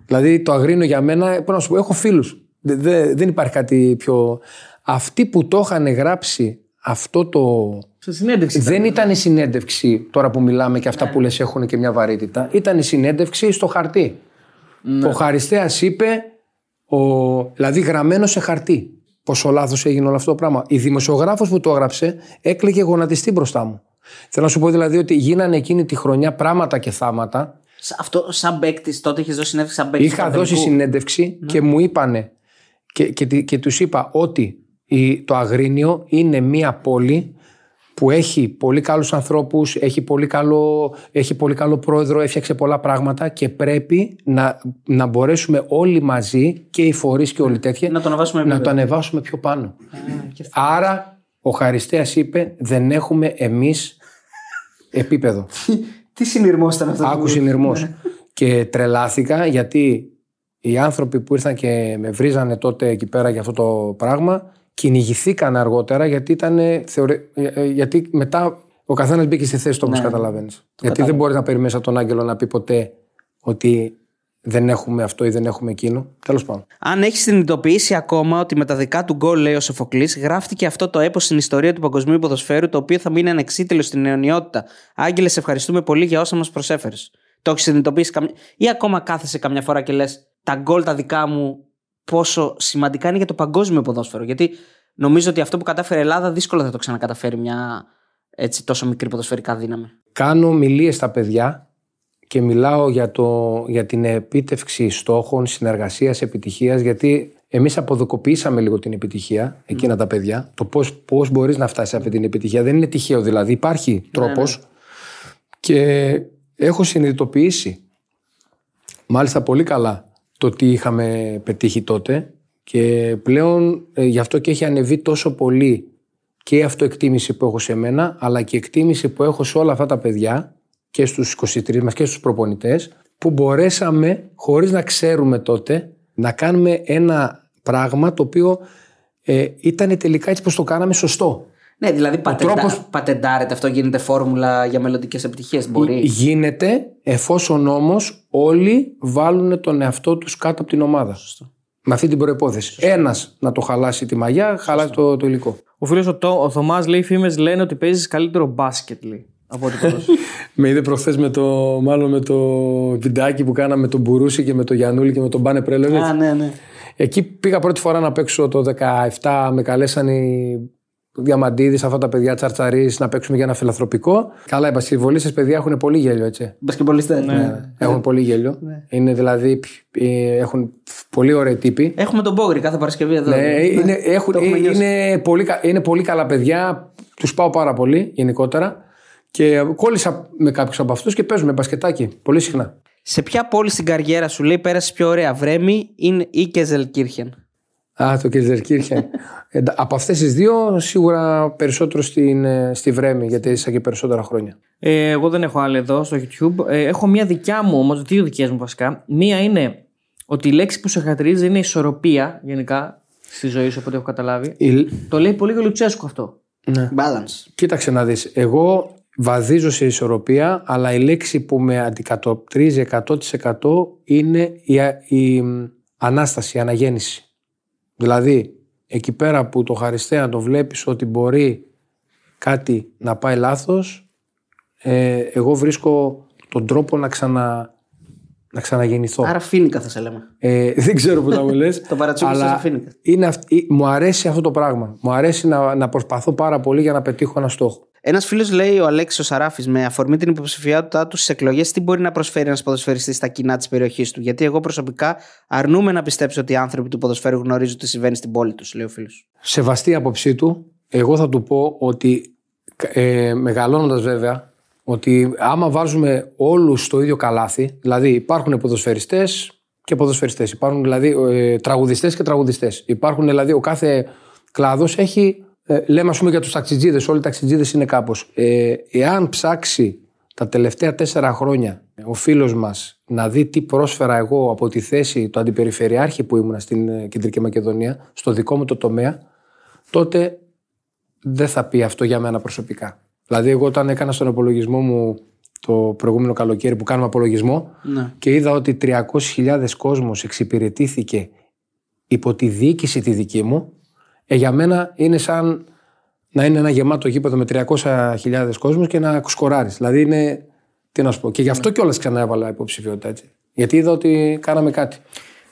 Δηλαδή το Αγρίνιο για μένα, πρέπει να σου πω, έχω φίλους. δεν υπάρχει κάτι πιο. Αυτοί που το είχαν γράψει αυτό το, Σε συνέντευξη. δεν ήταν η συνέντευξη τώρα που μιλάμε και αυτά που λες έχουν και μια βαρύτητα. Ήταν η συνέντευξη στο χαρτί. Ο Χαριστέας είπε, ο, δηλαδή γραμμένος σε χαρτί. Πόσο λάθος έγινε όλο αυτό το πράγμα. Η δημοσιογράφος που το έγραψε έκλαιγε γονατιστή μπροστά μου. Θέλω να σου πω δηλαδή ότι γίνανε εκείνη τη χρονιά πράγματα και θάματα. Σ- Αυτό σαν παίκτης, τότε είχες δώσει συνέντευξη σαν παίκτης. Είχα δώσει συνέντευξη και μου είπανε και, και, τι- και τους είπα ότι η, το Αγρίνιο είναι μία πόλη που έχει πολύ καλούς ανθρώπους, έχει πολύ καλό, έχει πολύ καλό πρόεδρο, έφτιαξε πολλά πράγματα και πρέπει να, να μπορέσουμε όλοι μαζί και οι φορείς και όλοι τέτοια Να το ανεβάσουμε να το επίπεδο. ανεβάσουμε πιο πάνω. και αυτό. Άρα ο Χαριστέας είπε δεν έχουμε εμείς επίπεδο. Τι συνειρμό ήταν αυτό. Άκου που- συνειρμός. και τρελάθηκα γιατί οι άνθρωποι που ήρθαν και με βρίζανε τότε εκεί πέρα για αυτό το πράγμα κυνηγηθήκαν αργότερα γιατί ήταν. Θεωρε... ε, ε, γιατί μετά ο καθένας μπήκε στη θέση του όπως Ναι. καταλαβαίνεις. Γιατί δεν μπορείς να περιμένεις από τον Άγγελο να πει ποτέ ότι δεν έχουμε αυτό ή δεν έχουμε εκείνο. Τέλος πάντων. Αν έχεις συνειδητοποιήσει ακόμα ότι με τα δικά του γκολ, λέει ο Σοφοκλής, γράφτηκε αυτό το έπος στην ιστορία του παγκοσμίου ποδοσφαίρου, το οποίο θα μείνει ανεξίτηλο στην αιωνιότητα. Άγγελε, σε ευχαριστούμε πολύ για όσα μας προσέφερες. Το έχεις συνειδητοποιήσει καμιά... ή ακόμα κάθεσαι καμιά φορά και λες τα γκολ τα δικά μου πόσο σημαντικά είναι για το παγκόσμιο ποδόσφαιρο. Γιατί νομίζω ότι αυτό που κατάφερε η Ελλάδα δύσκολα θα το ξανακαταφέρει μια έτσι, τόσο μικρή ποδοσφαιρικά δύναμη. Κάνω μιλίες στα παιδιά και μιλάω για, το, για την επίτευξη στόχων, συνεργασίας, επιτυχίας γιατί εμείς αποδοκοποιήσαμε λίγο την επιτυχία εκείνα τα παιδιά το πώς, πώς μπορείς να φτάσεις σε αυτή την επιτυχία δεν είναι τυχαίο δηλαδή υπάρχει τρόπος και έχω συνειδητοποιήσει μάλιστα πολύ καλά το τι είχαμε πετύχει τότε και πλέον ε, γι' αυτό και έχει ανεβεί τόσο πολύ και η αυτοεκτίμηση που έχω σε μένα, αλλά και η εκτίμηση που έχω σε όλα αυτά τα παιδιά και στους 23 μας και στους προπονητές, που μπορέσαμε, χωρίς να ξέρουμε τότε, να κάνουμε ένα πράγμα το οποίο ε, ήταν τελικά έτσι πως το κάναμε σωστό. Ναι, δηλαδή πατεντα... τρόπος- πατεντάρεται αυτό, γίνεται φόρμουλα για μελλοντικές επιτυχίες. Μπορεί. Γίνεται εφόσον όμως όλοι βάλουν τον εαυτό τους κάτω από την ομάδα. Σωστό. Με αυτή την προπόθεση. Ένας να το χαλάσει τη μαγιά, χαλάσει το, το υλικό. Ο φίλος ο, ο Θωμάς λέει: Οι φήμες λένε ότι παίζεις καλύτερο μπάσκετ. Λέει, από ό,τι ποδόσφαιρο. Με είδε προχθές με το, μάλλον με το βιντεάκι που κάναμε με τον Μπουρούση και με τον Γιανούλη και με τον Μπάνε Πρέλεβιτ. Α, ναι, ναι. Εκεί πήγα πρώτη φορά να παίξω το 17, με καλέσαν οι Διαμαντίδης, αυτά τα παιδιά τσαρτσαρί να παίξουμε για ένα φιλανθρωπικό. Καλά, οι μπασκετβολίστε παιδιά έχουν πολύ γέλιο, έτσι. Μπασκετμπολιστέ. Ναι. Έχουν πολύ γέλιο. Είναι δηλαδή. ε, Έχουν πολύ ωραίοι τύποι. Έχουμε τον Μπόγρι κάθε Παρασκευή εδώ. Ναι, είναι, έχουν, το έχουμε ε, νιώσει. είναι, πολύ, κα- είναι πολύ καλά παιδιά. Τους πάω πάρα πολύ γενικότερα. Και κόλλησα με κάποιους από αυτούς και παίζουμε μπασκετάκι πολύ συχνά. Σε ποια πόλη στην καριέρα σου λέει πέρασες πιο ωραία, Βρέμι ή Κεζελκύρχεν. Α, το Κιζερκύρχεν. Εντα- από αυτές τις δύο, σίγουρα περισσότερο στην, ε, στη Βρέμη, γιατί ίσα και περισσότερα χρόνια. Ε, εγώ δεν έχω άλλη εδώ στο YouTube. Ε, έχω μία δικιά μου όμως, δύο δικές μου βασικά. Μία είναι ότι η λέξη που σε χαρακτηρίζει είναι ισορροπία γενικά στη ζωή σου, από ό,τι έχω καταλάβει. Η- Το λέει πολύ και ο Λουτσέσκου αυτό. Balance. Κοίταξε να δεις, εγώ βαδίζω σε ισορροπία, αλλά η λέξη που με αντικατοπτρίζει 100% είναι η, α- η μ, ανάσταση, η αναγέννηση. Δηλαδή, εκεί πέρα που το χαριστέα το βλέπεις ότι μπορεί κάτι να πάει λάθος, ε, εγώ βρίσκω τον τρόπο να, ξανα, να ξαναγεννηθώ. Άρα φίνικα θα σε λέμε. Ε, δεν ξέρω που θα μου λες. Το παρατσούκι σας αλλά αφήνεται. είναι αυ- ε, μου αρέσει αυτό το πράγμα. Μου αρέσει να, να προσπαθώ πάρα πολύ για να πετύχω ένα στόχο. Ένας φίλος λέει, ο Αλέξης ο Σαράφης, με αφορμή την υποψηφιότητά του στις εκλογές, τι μπορεί να προσφέρει ένας ποδοσφαιριστής στα κοινά της περιοχής του; Γιατί εγώ προσωπικά αρνούμαι να πιστέψω ότι οι άνθρωποι του ποδοσφαίρου γνωρίζουν τι συμβαίνει στην πόλη τους, λέει ο φίλος. Σεβαστή η άποψή του, εγώ θα του πω ότι ε, μεγαλώνοντας βέβαια, ότι άμα βάζουμε όλους στο ίδιο καλάθι, δηλαδή υπάρχουν ποδοσφαιριστές και ποδοσφαιριστές, υπάρχουν δηλαδή ε, τραγουδιστές και τραγουδιστές. Υπάρχουν δηλαδή ο κάθε κλάδος έχει, ε, λέμε ας πούμε για τους ταξιτζίδες, όλοι οι ταξιτζίδες είναι κάπως. Ε, εάν ψάξει τα τελευταία τέσσερα χρόνια ο φίλος μας να δει τι πρόσφερα εγώ από τη θέση του αντιπεριφερειάρχη που ήμουν στην ε, Κεντρική Μακεδονία, στο δικό μου το τομέα, τότε δεν θα πει αυτό για μένα προσωπικά. Δηλαδή, εγώ όταν έκανα στον απολογισμό μου το προηγούμενο καλοκαίρι που κάνουμε απολογισμό Ναι. και είδα ότι 300.000 κόσμος εξυπηρετήθηκε υπό τη διοίκηση τη δική μου, ε, για μένα είναι σαν να είναι ένα γεμάτο γήπεδο με 300.000 κόσμους και να σκοράρεις. Δηλαδή είναι, τι να σου πω. Και γι' αυτό κιόλας ξανά έβαλα υποψηφιότητα έτσι. Γιατί είδα ότι κάναμε κάτι.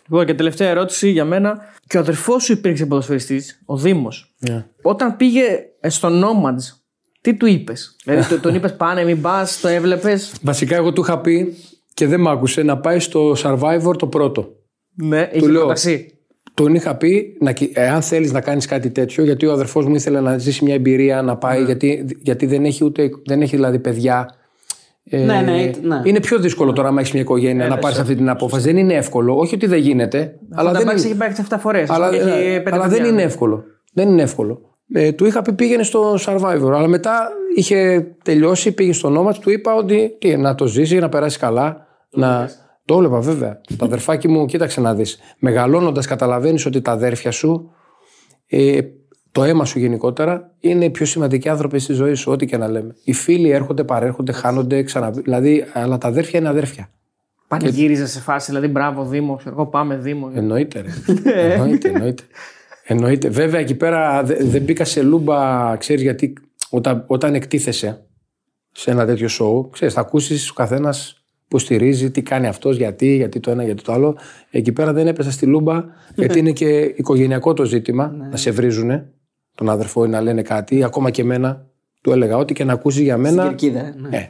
Λοιπόν, και τελευταία ερώτηση για μένα. Και ο αδερφός σου υπήρξε ποδοσφαιριστής, ο Δήμος. Όταν πήγε στο Nomads, τι του είπες; δηλαδή, το- τον είπες πάνε, μην πας, το έβλεπες; Βασικά εγώ του είχα πει και δεν μ' άκουσε να πάει στο Survivor το πρώτο. Ναι, είχε λέω. προταξεί. Τον είχα πει, να, κυ- εάν θέλεις να κάνεις κάτι τέτοιο, γιατί ο αδερφός μου ήθελε να ζήσει μια εμπειρία να πάει, γιατί, γιατί δεν έχει ούτε δεν έχει δηλαδή παιδιά. Ε, Ναι, ναι, ναι. Είναι πιο δύσκολο τώρα, άμα έχεις μια οικογένεια, να πάρεις αυτή την απόφαση. Δεν είναι εύκολο. Όχι ότι δεν γίνεται, αλλά, Αλλά δεν δεν είναι, έχει πάει 7 φορές. αλλά, ε, αλλά δεν είναι εύκολο. Δεν είναι εύκολο. Ε, του είχα πει πήγαινε στο Survivor, αλλά μετά είχε τελειώσει, πήγε στο νόμα του είπα ότι τι, να το ζήσει, να περάσει καλά. να... Το έβλεπα βέβαια. το αδερφάκι μου, κοίταξε να δεις. Μεγαλώνοντας, καταλαβαίνεις ότι τα αδέρφια σου, ε, το αίμα σου γενικότερα, είναι οι πιο σημαντικοί άνθρωποι στη ζωή σου, ό,τι και να λέμε. Οι φίλοι έρχονται, παρέρχονται, χάνονται, ξανα... Δηλαδή, αλλά τα αδέρφια είναι αδέρφια. Πανηγύριζε σε φάση, δηλαδή μπράβο Δήμο, ξέρω εγώ πάμε Δήμο. Εννοείται, ρε. εννοείται, εννοείται. εννοείται. Βέβαια, εκεί πέρα δε- δεν μπήκα σε λούμπα, ξέρεις γιατί όταν, όταν εκτίθεσαι σε ένα τέτοιο show, ξέρεις, θα ακούσεις ο καθένας που στηρίζει, τι κάνει αυτός, γιατί, γιατί το ένα, γιατί το άλλο. Εκεί πέρα δεν έπεσα στη λούμπα, γιατί είναι και οικογενειακό το ζήτημα, να σε βρίζουνε τον αδερφό ή να λένε κάτι. Ακόμα και εμένα του έλεγα ό,τι και να ακούσει για μένα. Κερκίδα, ε, ναι. Ε,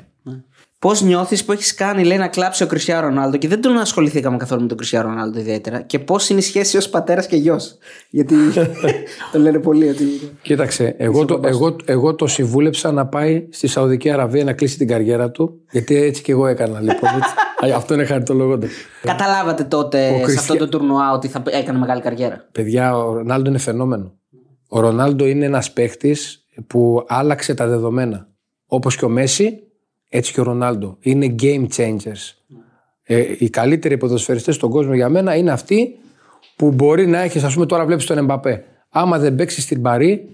Πώς νιώθεις που έχεις κάνει, λέει, να κλάψει ο Κρισιά Ρονάλντο; Και δεν τον ασχοληθήκαμε καθόλου με τον Κρισιά Ρονάλντο ιδιαίτερα. Και πώς είναι η σχέση ως πατέρας και γιος; Γιατί το λένε πολύ ότι. Κοίταξε, εγώ το, εγώ, εγώ το συμβούλεψα να πάει στη Σαουδική Αραβία να κλείσει την καριέρα του, γιατί έτσι και εγώ έκανα λοιπόν. έτσι. Α, Αυτό είναι χαριτολογώντα. Καταλάβατε τότε σε Κριστια- αυτό το τουρνουά ότι θα έκανε μεγάλη καριέρα; Παιδιά, ο Ρονάλντο είναι φαινόμενο. Ο Ρονάλντο είναι ένας παίχτης που άλλαξε τα δεδομένα. Όπως και ο Μέση, έτσι και ο Ρονάλντο. Είναι game changers. Ε, οι καλύτεροι ποδοσφαιριστές στον κόσμο για μένα είναι αυτοί που μπορεί να έχεις, ας πούμε, τώρα βλέπεις τον Εμπαπέ. Άμα δεν παίξεις στην Παρή,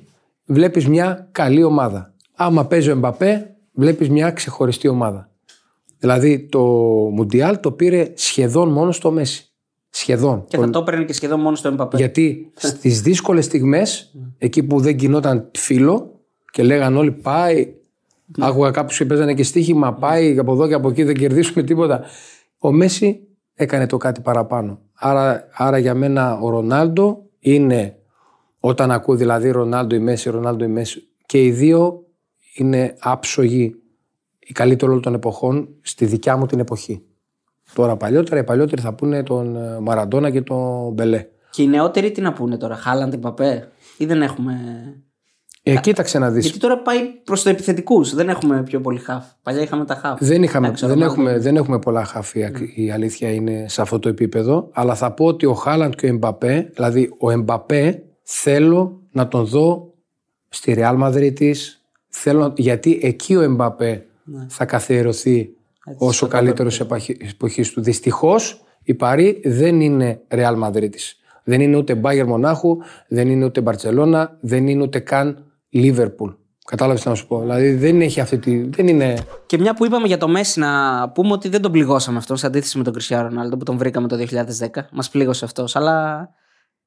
βλέπεις μια καλή ομάδα. Άμα παίζει ο Εμπαπέ, βλέπεις μια ξεχωριστή ομάδα. Δηλαδή το Μουντιάλ το πήρε σχεδόν μόνο στο Μέση. Σχεδόν. Και θα το έπαιρνε και σχεδόν μόνο στο Εμπαπέ. Γιατί στις δύσκολες στιγμές, εκεί που δεν γινόταν φίλο και λέγαν όλοι πάει. Άκουγα κάποιους που παίζανε και στοίχημα, πάει από εδώ και από εκεί, δεν κερδίσουμε τίποτα. Ο Μέση έκανε το κάτι παραπάνω. Άρα, άρα για μένα ο Ρονάλντο είναι Όταν ακούω δηλαδή Ρονάλντο ή Μέση, Ρονάλντο ή Μέση, και οι δύο είναι άψογοι οι καλύτεροι όλων των εποχών στη δικιά μου την εποχή. Τώρα παλιότερα, οι παλιότεροι θα πούνε τον ε, Μαραντόνα και τον Μπελέ. Και οι νεότεροι τι να πούνε τώρα, Χάλαντ, Παπέ, ή δεν έχουμε. Ε, κοίταξε να δεις. Γιατί τώρα πάει προς το επιθετικούς. Δεν έχουμε πιο πολύ χαφ. Παλιά είχαμε τα χαφ. Δεν, είχαμε, Εντάξει, ο δεν, Ρονάλντο. έχουμε, δεν έχουμε πολλά χάφη, η αλήθεια είναι σε αυτό το επίπεδο. Αλλά θα πω ότι ο Χάλαντ και ο Εμπαπέ, δηλαδή ο Εμπαπέ θέλω να τον δω στη Ρεάλ Μαδρίτης, θέλω, γιατί εκεί ο Εμπαπέ θα καθιερωθεί ως ο καλύτερος εποχής του. Δυστυχώς η Παρή δεν είναι Ρεάλ Μαδρίτης. Δεν είναι ούτε Μπάγερ Μονάχου, δεν είναι ούτε Μπαρτσελώνα, δεν είναι ούτε καν Λίβερπουλ. Κατάλαβες τι να σου πω. Δηλαδή δεν έχει αυτή τη... Δεν είναι... Και μια που είπαμε για το Μέση, να πούμε ότι δεν τον πληγώσαμε αυτό σε αντίθεση με τον Κριστιανό Ρονάλντο που τον βρήκαμε το 2010. Μας πλήγωσε αυτός. Αλλά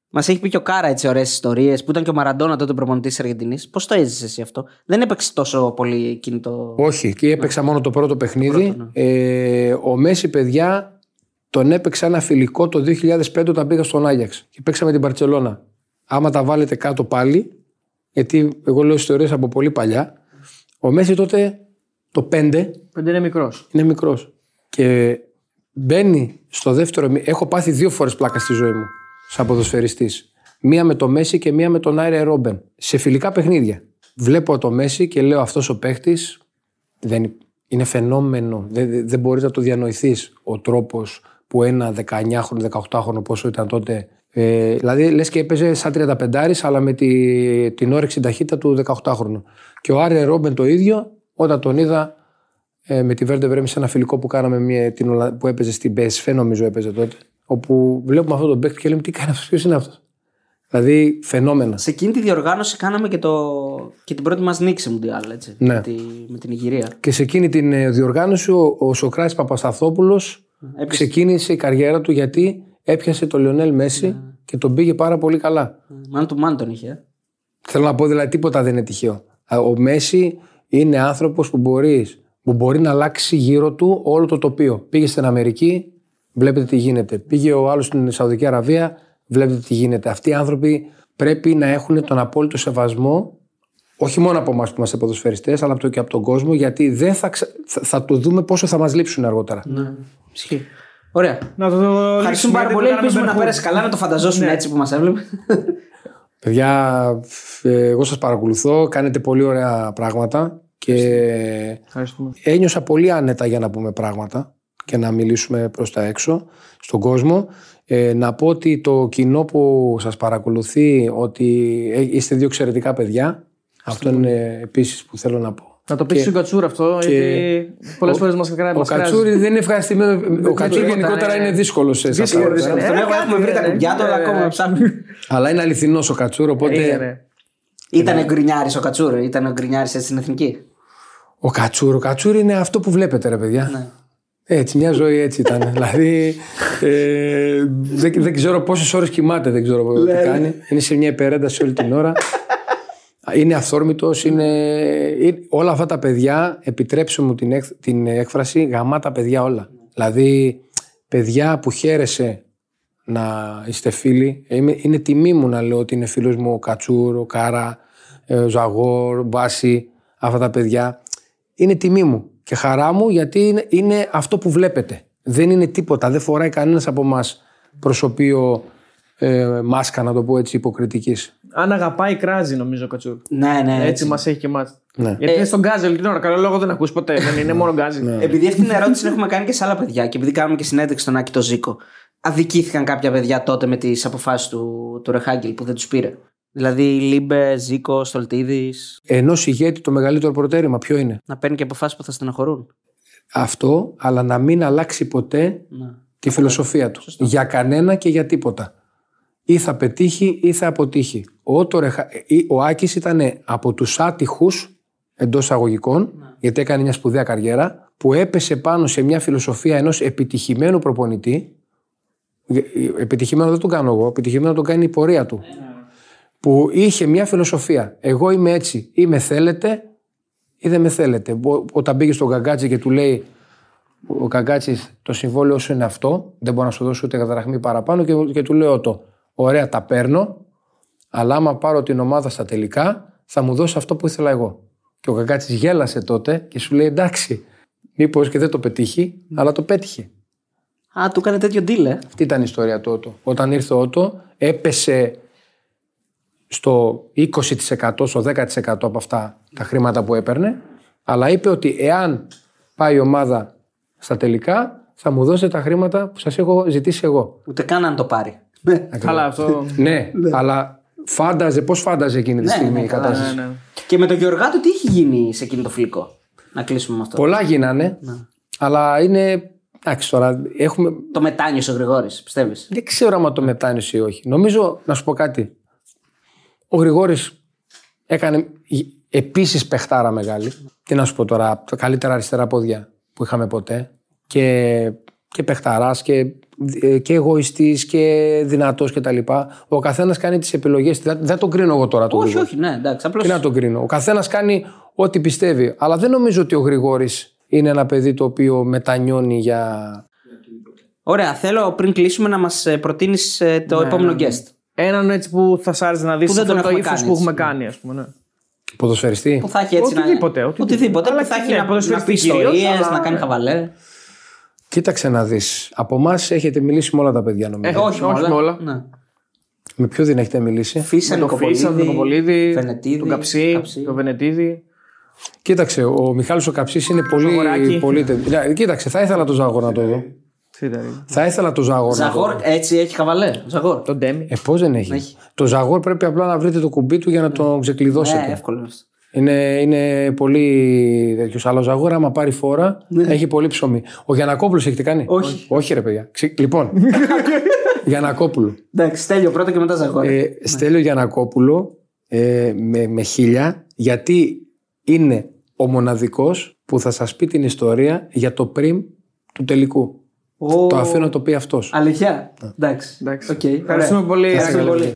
μας έχει πει και ο Κάρα έτσι ωραίες ιστορίες που ήταν και ο Μαραντόνα τότε προπονητής της Αργεντινής. Πώς το έζησες εσύ αυτό; Δεν έπαιξε τόσο πολύ εκείνη το. Όχι, και έπαιξα μόνο το πρώτο παιχνίδι. ε, ο Μέση, παιδιά, τον έπαιξα ένα φιλικό το 2005 όταν πήγα στον Άγιαξ. Και παίξαμε την Παρσελώνα. Άμα τα βάλετε κάτω πάλι, γιατί εγώ λέω ιστορίες από πολύ παλιά, ο Μέση τότε το 5 Πέντε είναι μικρός. είναι μικρός. Και μπαίνει στο δεύτερο. μη- Έχω πάθει δύο φορές πλάκα στη ζωή μου, σαν ποδοσφαιριστής. Μία με το Μέση και μία με τον Άιρε Ρόμπεν. Σε φιλικά παιχνίδια. Βλέπω το Μέση και λέω αυτός ο παίχτης δεν είναι φαινόμενο. Δεν, δεν- δεν μπορείς να το διανοηθείς ο τρόπος που ένα 19χρονο, 18χρονο, πόσο ήταν τότε. Ε, δηλαδή λες και έπαιζε σαν 35 αλλά με τη, την όρεξη ταχύτητα του 18χρονου. Και ο Άρε Ρόμπεν το ίδιο, όταν τον είδα ε, με τη Βέρντε Βρέμι σε ένα φιλικό που κάναμε μια, την, Ολλα- που έπαιζε στην PSV, νομίζω έπαιζε τότε. Όπου βλέπουμε αυτόν τον παίκτη και λέμε τι κάνει αυτός, ποιος είναι αυτός. Δηλαδή φαινόμενα. Σε εκείνη τη διοργάνωση κάναμε και, το... και την πρώτη μας νίκη σε Μουντιάλ, έτσι. Ναι. Με, τη... με την Ιγυρία. Και σε εκείνη την ε, διοργάνωση ο, ο Σοκράτης Παπασταθόπουλος ξεκίνησε η καριέρα του γιατί έπιασε τον Λιονέλ Μέση και τον πήγε πάρα πολύ καλά. Μάλλον του Μάν τον είχε. ε. Θέλω να πω δηλαδή τίποτα δεν είναι τυχαίο. Α, Ο Μέση είναι άνθρωπος που, μπορείς, που μπορεί να αλλάξει γύρω του όλο το τοπίο. Πήγε στην Αμερική, βλέπετε τι γίνεται. Πήγε ο άλλος στην Σαουδική Αραβία, βλέπετε τι γίνεται. Αυτοί οι άνθρωποι πρέπει να έχουν τον απόλυτο σεβασμό όχι μόνο από εμάς που είμαστε ποδοσφαιριστές, αλλά από το- και από τον κόσμο, γιατί δεν θα, ξα- θα, θα το δούμε πόσο θα μας λείψουν αργότερα. Ναι. Ισχύει. Ωραία. Να το Ευχαριστούμε πάρα πολύ. Ελπίζουμε να πέρασε καλά, να το φανταζόσουν έτσι που μας έβλεπε. Παιδιά, ε, εγώ σας παρακολουθώ, κάνετε πολύ ωραία πράγματα και Ευχαριστούμε. ένιωσα πολύ άνετα για να πούμε πράγματα και να μιλήσουμε προς τα έξω στον κόσμο. Ε, να πω ότι το κοινό που σας παρακολουθεί ότι ε, είστε δύο εξαιρετικά παιδιά. Αυτό είναι επίσης που θέλω να πω. Να το πει στον Κατσούρα αυτό, γιατί πολλές φορές μας κράζει. Ο Κατσούρη δεν είναι ευχαριστημένο. Ο Κατσούρη τίποτα, γενικότερα ναι. είναι δύσκολος σε σε αυτά. Δύσκολος, πράγματα. ναι. Τον Ε, έχω, κάτι, έχουμε βρει τα ρε, κουμπιά του, αλλά ναι, ακόμα ναι. ψάχνουμε. Αλλά είναι αληθινός ο Κατσούρο, οπότε. Είναι, ρε. Ήταν γκρινιάρης ο Κατσούρο, ήταν ο γκρινιάρης έτσι στην εθνική. Ο Κατσούρο, ο Κατσούρη είναι αυτό που βλέπετε, ρε παιδιά. Ναι. Έτσι, μια ζωή έτσι ήταν. δηλαδή, ε, δεν, δεν ξέρω πόσες ώρες κοιμάται, δεν ξέρω τι κάνει. Είναι σε μια υπερένταση όλη την ώρα. Είναι αυθόρμητος, είναι... είναι- Όλα αυτά τα παιδιά, επιτρέψτε μου την, έκ- την έκφραση, γαμάτα παιδιά όλα. Δηλαδή, παιδιά που χαίρεσαι να είστε φίλοι. Είμαι, είναι τιμή μου να λέω ότι είναι φίλος μου ο Κατσούρ, ο Κάρα, ε, ο Ζαγόρ, ο Μπάση, αυτά τα παιδιά. Είναι τιμή μου και χαρά μου γιατί είναι, είναι αυτό που βλέπετε. Δεν είναι τίποτα. Δεν φοράει κανένας από εμάς προσωπείο ε, μάσκα, να το πω έτσι, υποκριτικής. Αν αγαπάει, κράζει νομίζω ο Κατσούρ. Ναι, ναι. Έτσι Έτσι. μας έχει και εμάς. Ναι. Γιατί είναι στο γκάζι όλη την ώρα. Καλό λόγο δεν ακούς ποτέ. Δεν είναι μόνο γκάζι. Επειδή αυτή την ερώτηση την έχουμε κάνει και σε άλλα παιδιά και επειδή κάνουμε και συνέντευξη στον Άκη το Ζήκο, αδικήθηκαν κάποια παιδιά τότε με τις αποφάσεις του, του Ρεχάγκελ που δεν τους πήρε; Δηλαδή Λίμπε, Ζήκο, Στολτίδης. Ενός ηγέτη το μεγαλύτερο προτέρημα ποιο είναι; Να παίρνει και αποφάσεις που θα στεναχωρούν. Αυτό, αλλά να μην αλλάξει ποτέ Ναι. τη φιλοσοφία του. Για κανένα και για τίποτα. Ή θα πετύχει ή θα αποτύχει. Ο, το Ρεχα- ή- ο Άκης ήταν από τους άτυχους εντός εισαγωγικών, γιατί έκανε μια σπουδαία καριέρα, που έπεσε πάνω σε μια φιλοσοφία ενός επιτυχημένου προπονητή. Ε, Επιτυχημένο δεν τον κάνω εγώ, επιτυχημένο τον κάνει η πορεία του. Που είχε μια φιλοσοφία. Εγώ είμαι έτσι, ή με θέλετε ή δεν με θέλετε. Μπο- Όταν πήγε στον Καγκάτση και του λέει ο Καγκάτση το συμβόλαιο σου είναι αυτό, δεν μπορώ να σου δώσω ούτε καταραχμή παραπάνω και, και του λέω το. Ωραία, τα παίρνω, Αλλά άμα πάρω την ομάδα στα τελικά, θα μου δώσει αυτό που ήθελα εγώ. Και ο Κακάτση γέλασε τότε και σου λέει: Εντάξει, μήπως και δεν το πετύχει, αλλά το πέτυχε. Α, του έκανε τέτοιο deal, ε. Αυτή ήταν η ιστορία του Ότο. Όταν ήρθε ο Ότο, έπεσε στο 20%, στο 10% από αυτά τα χρήματα που έπαιρνε, αλλά είπε ότι εάν πάει η ομάδα στα τελικά, θα μου δώσετε τα χρήματα που σας έχω ζητήσει εγώ. Ούτε καν αν το πάρει. Καλά, αυτό. Ναι, αλλά φάνταζε, πώς φάνταζε εκείνη τη Ναι, στιγμή ναι, η καλά, κατάσταση; Ναι, ναι. Και με τον Γεωργάτο τι έχει γίνει σε εκείνο το φιλικό. Να κλείσουμε με αυτό; Πολλά γίνανε, αλλά είναι. Εντάξει, τώρα έχουμε. Το μετάνιωσε ο Γρηγόρης, πιστεύεις; Δεν ξέρω αν το μετάνιωσε ή όχι. Νομίζω, να σου πω κάτι. Ο Γρηγόρης έκανε επίσης παιχτάρα μεγάλη. Τι να σου πω τώρα, τα καλύτερα αριστερά πόδια που είχαμε ποτέ. Και, και παιχταράς και, και εγωιστής και δυνατός και τα λοιπά. Ο καθένας κάνει τις επιλογές. Δεν, δεν τον κρίνω εγώ τώρα τον Όχι, Γρηγόρη. όχι, ναι, εντάξει. Απλώ. Τι να τον κρίνω. Ο καθένας κάνει ό,τι πιστεύει. Αλλά δεν νομίζω ότι ο Γρηγόρης είναι ένα παιδί το οποίο μετανιώνει για... Ωραία, θέλω πριν κλείσουμε να μας προτείνεις το επόμενο guest. Έναν έτσι που θα σ' άρεσε να δεις Που δεν τον το έχουμε ύφος κάνει, που έχουμε έτσι. κάνει, ας πούμε. Ναι. Ποδοσφαιριστή. Που θα έχει έτσι Οτιδήποτε, να... οτιδήποτε. οτιδήποτε Αλλά που θα και έχει ναι, να, να ποδοσφαιριστή πει κυρίως, ιστορίε, αλλά- να κάνει ναι. χαβαλέ. Κοίταξε να δεις. Από εμάς έχετε μιλήσει με όλα τα παιδιά νομίζω. Ε, όχι, όχι με με όλα. Ναι. Με ποιο δεν έχετε μιλήσει; Φίσα, Με τον Φίσα, τον Νικοπολίδη, Φενετίδη, τον Καψί, τον Βενετίδη. Κοίταξε, ο Μιχάλης ο Καψής είναι πολύ. Ζαγοράκη. πολύ... τε- Ναι, Κοίταξε, θα ήθελα το Ζαγόρ να το δω. Τι ήταν, Θα ήθελα το Ζαγόρ. να το Ζαγόρ, δω. έτσι έχει χαβαλέ. Ζαγόρ. Τον Ντέμι. Ε, πώς δεν έχει; Έχει. Το Ζαγόρ πρέπει απλά να βρείτε το κουμπί του για να τον ξεκλειδώσετε. Ναι, εύκολο. Είναι αυτό. Είναι, είναι πολύ τέτοιος. Αλλά ο Ζαγόρ, άμα πάρει φόρα, έχει πολύ ψωμί. Ο Γιανακόπουλος έχετε κάνει; Ναι. Όχι. Όχι, ρε παιδιά. Ξε- Λοιπόν, Γιανακόπουλο. Εντάξει, στέλιο πρώτα και μετά Ζαγόρ. Ε, Στέλιο Γιανακόπουλο ε, με, με χίλια, γιατί είναι ο μοναδικός που θα σας πει την ιστορία για το πριμ του τελικού. Ω, Το αφήνω να το πει αυτός. Αλήθεια; Εντάξει. Εντάξει. Οκ, Ευχαριστούμε ωραία. πολύ. Ευχαριστούμε Άγγελε. πολύ.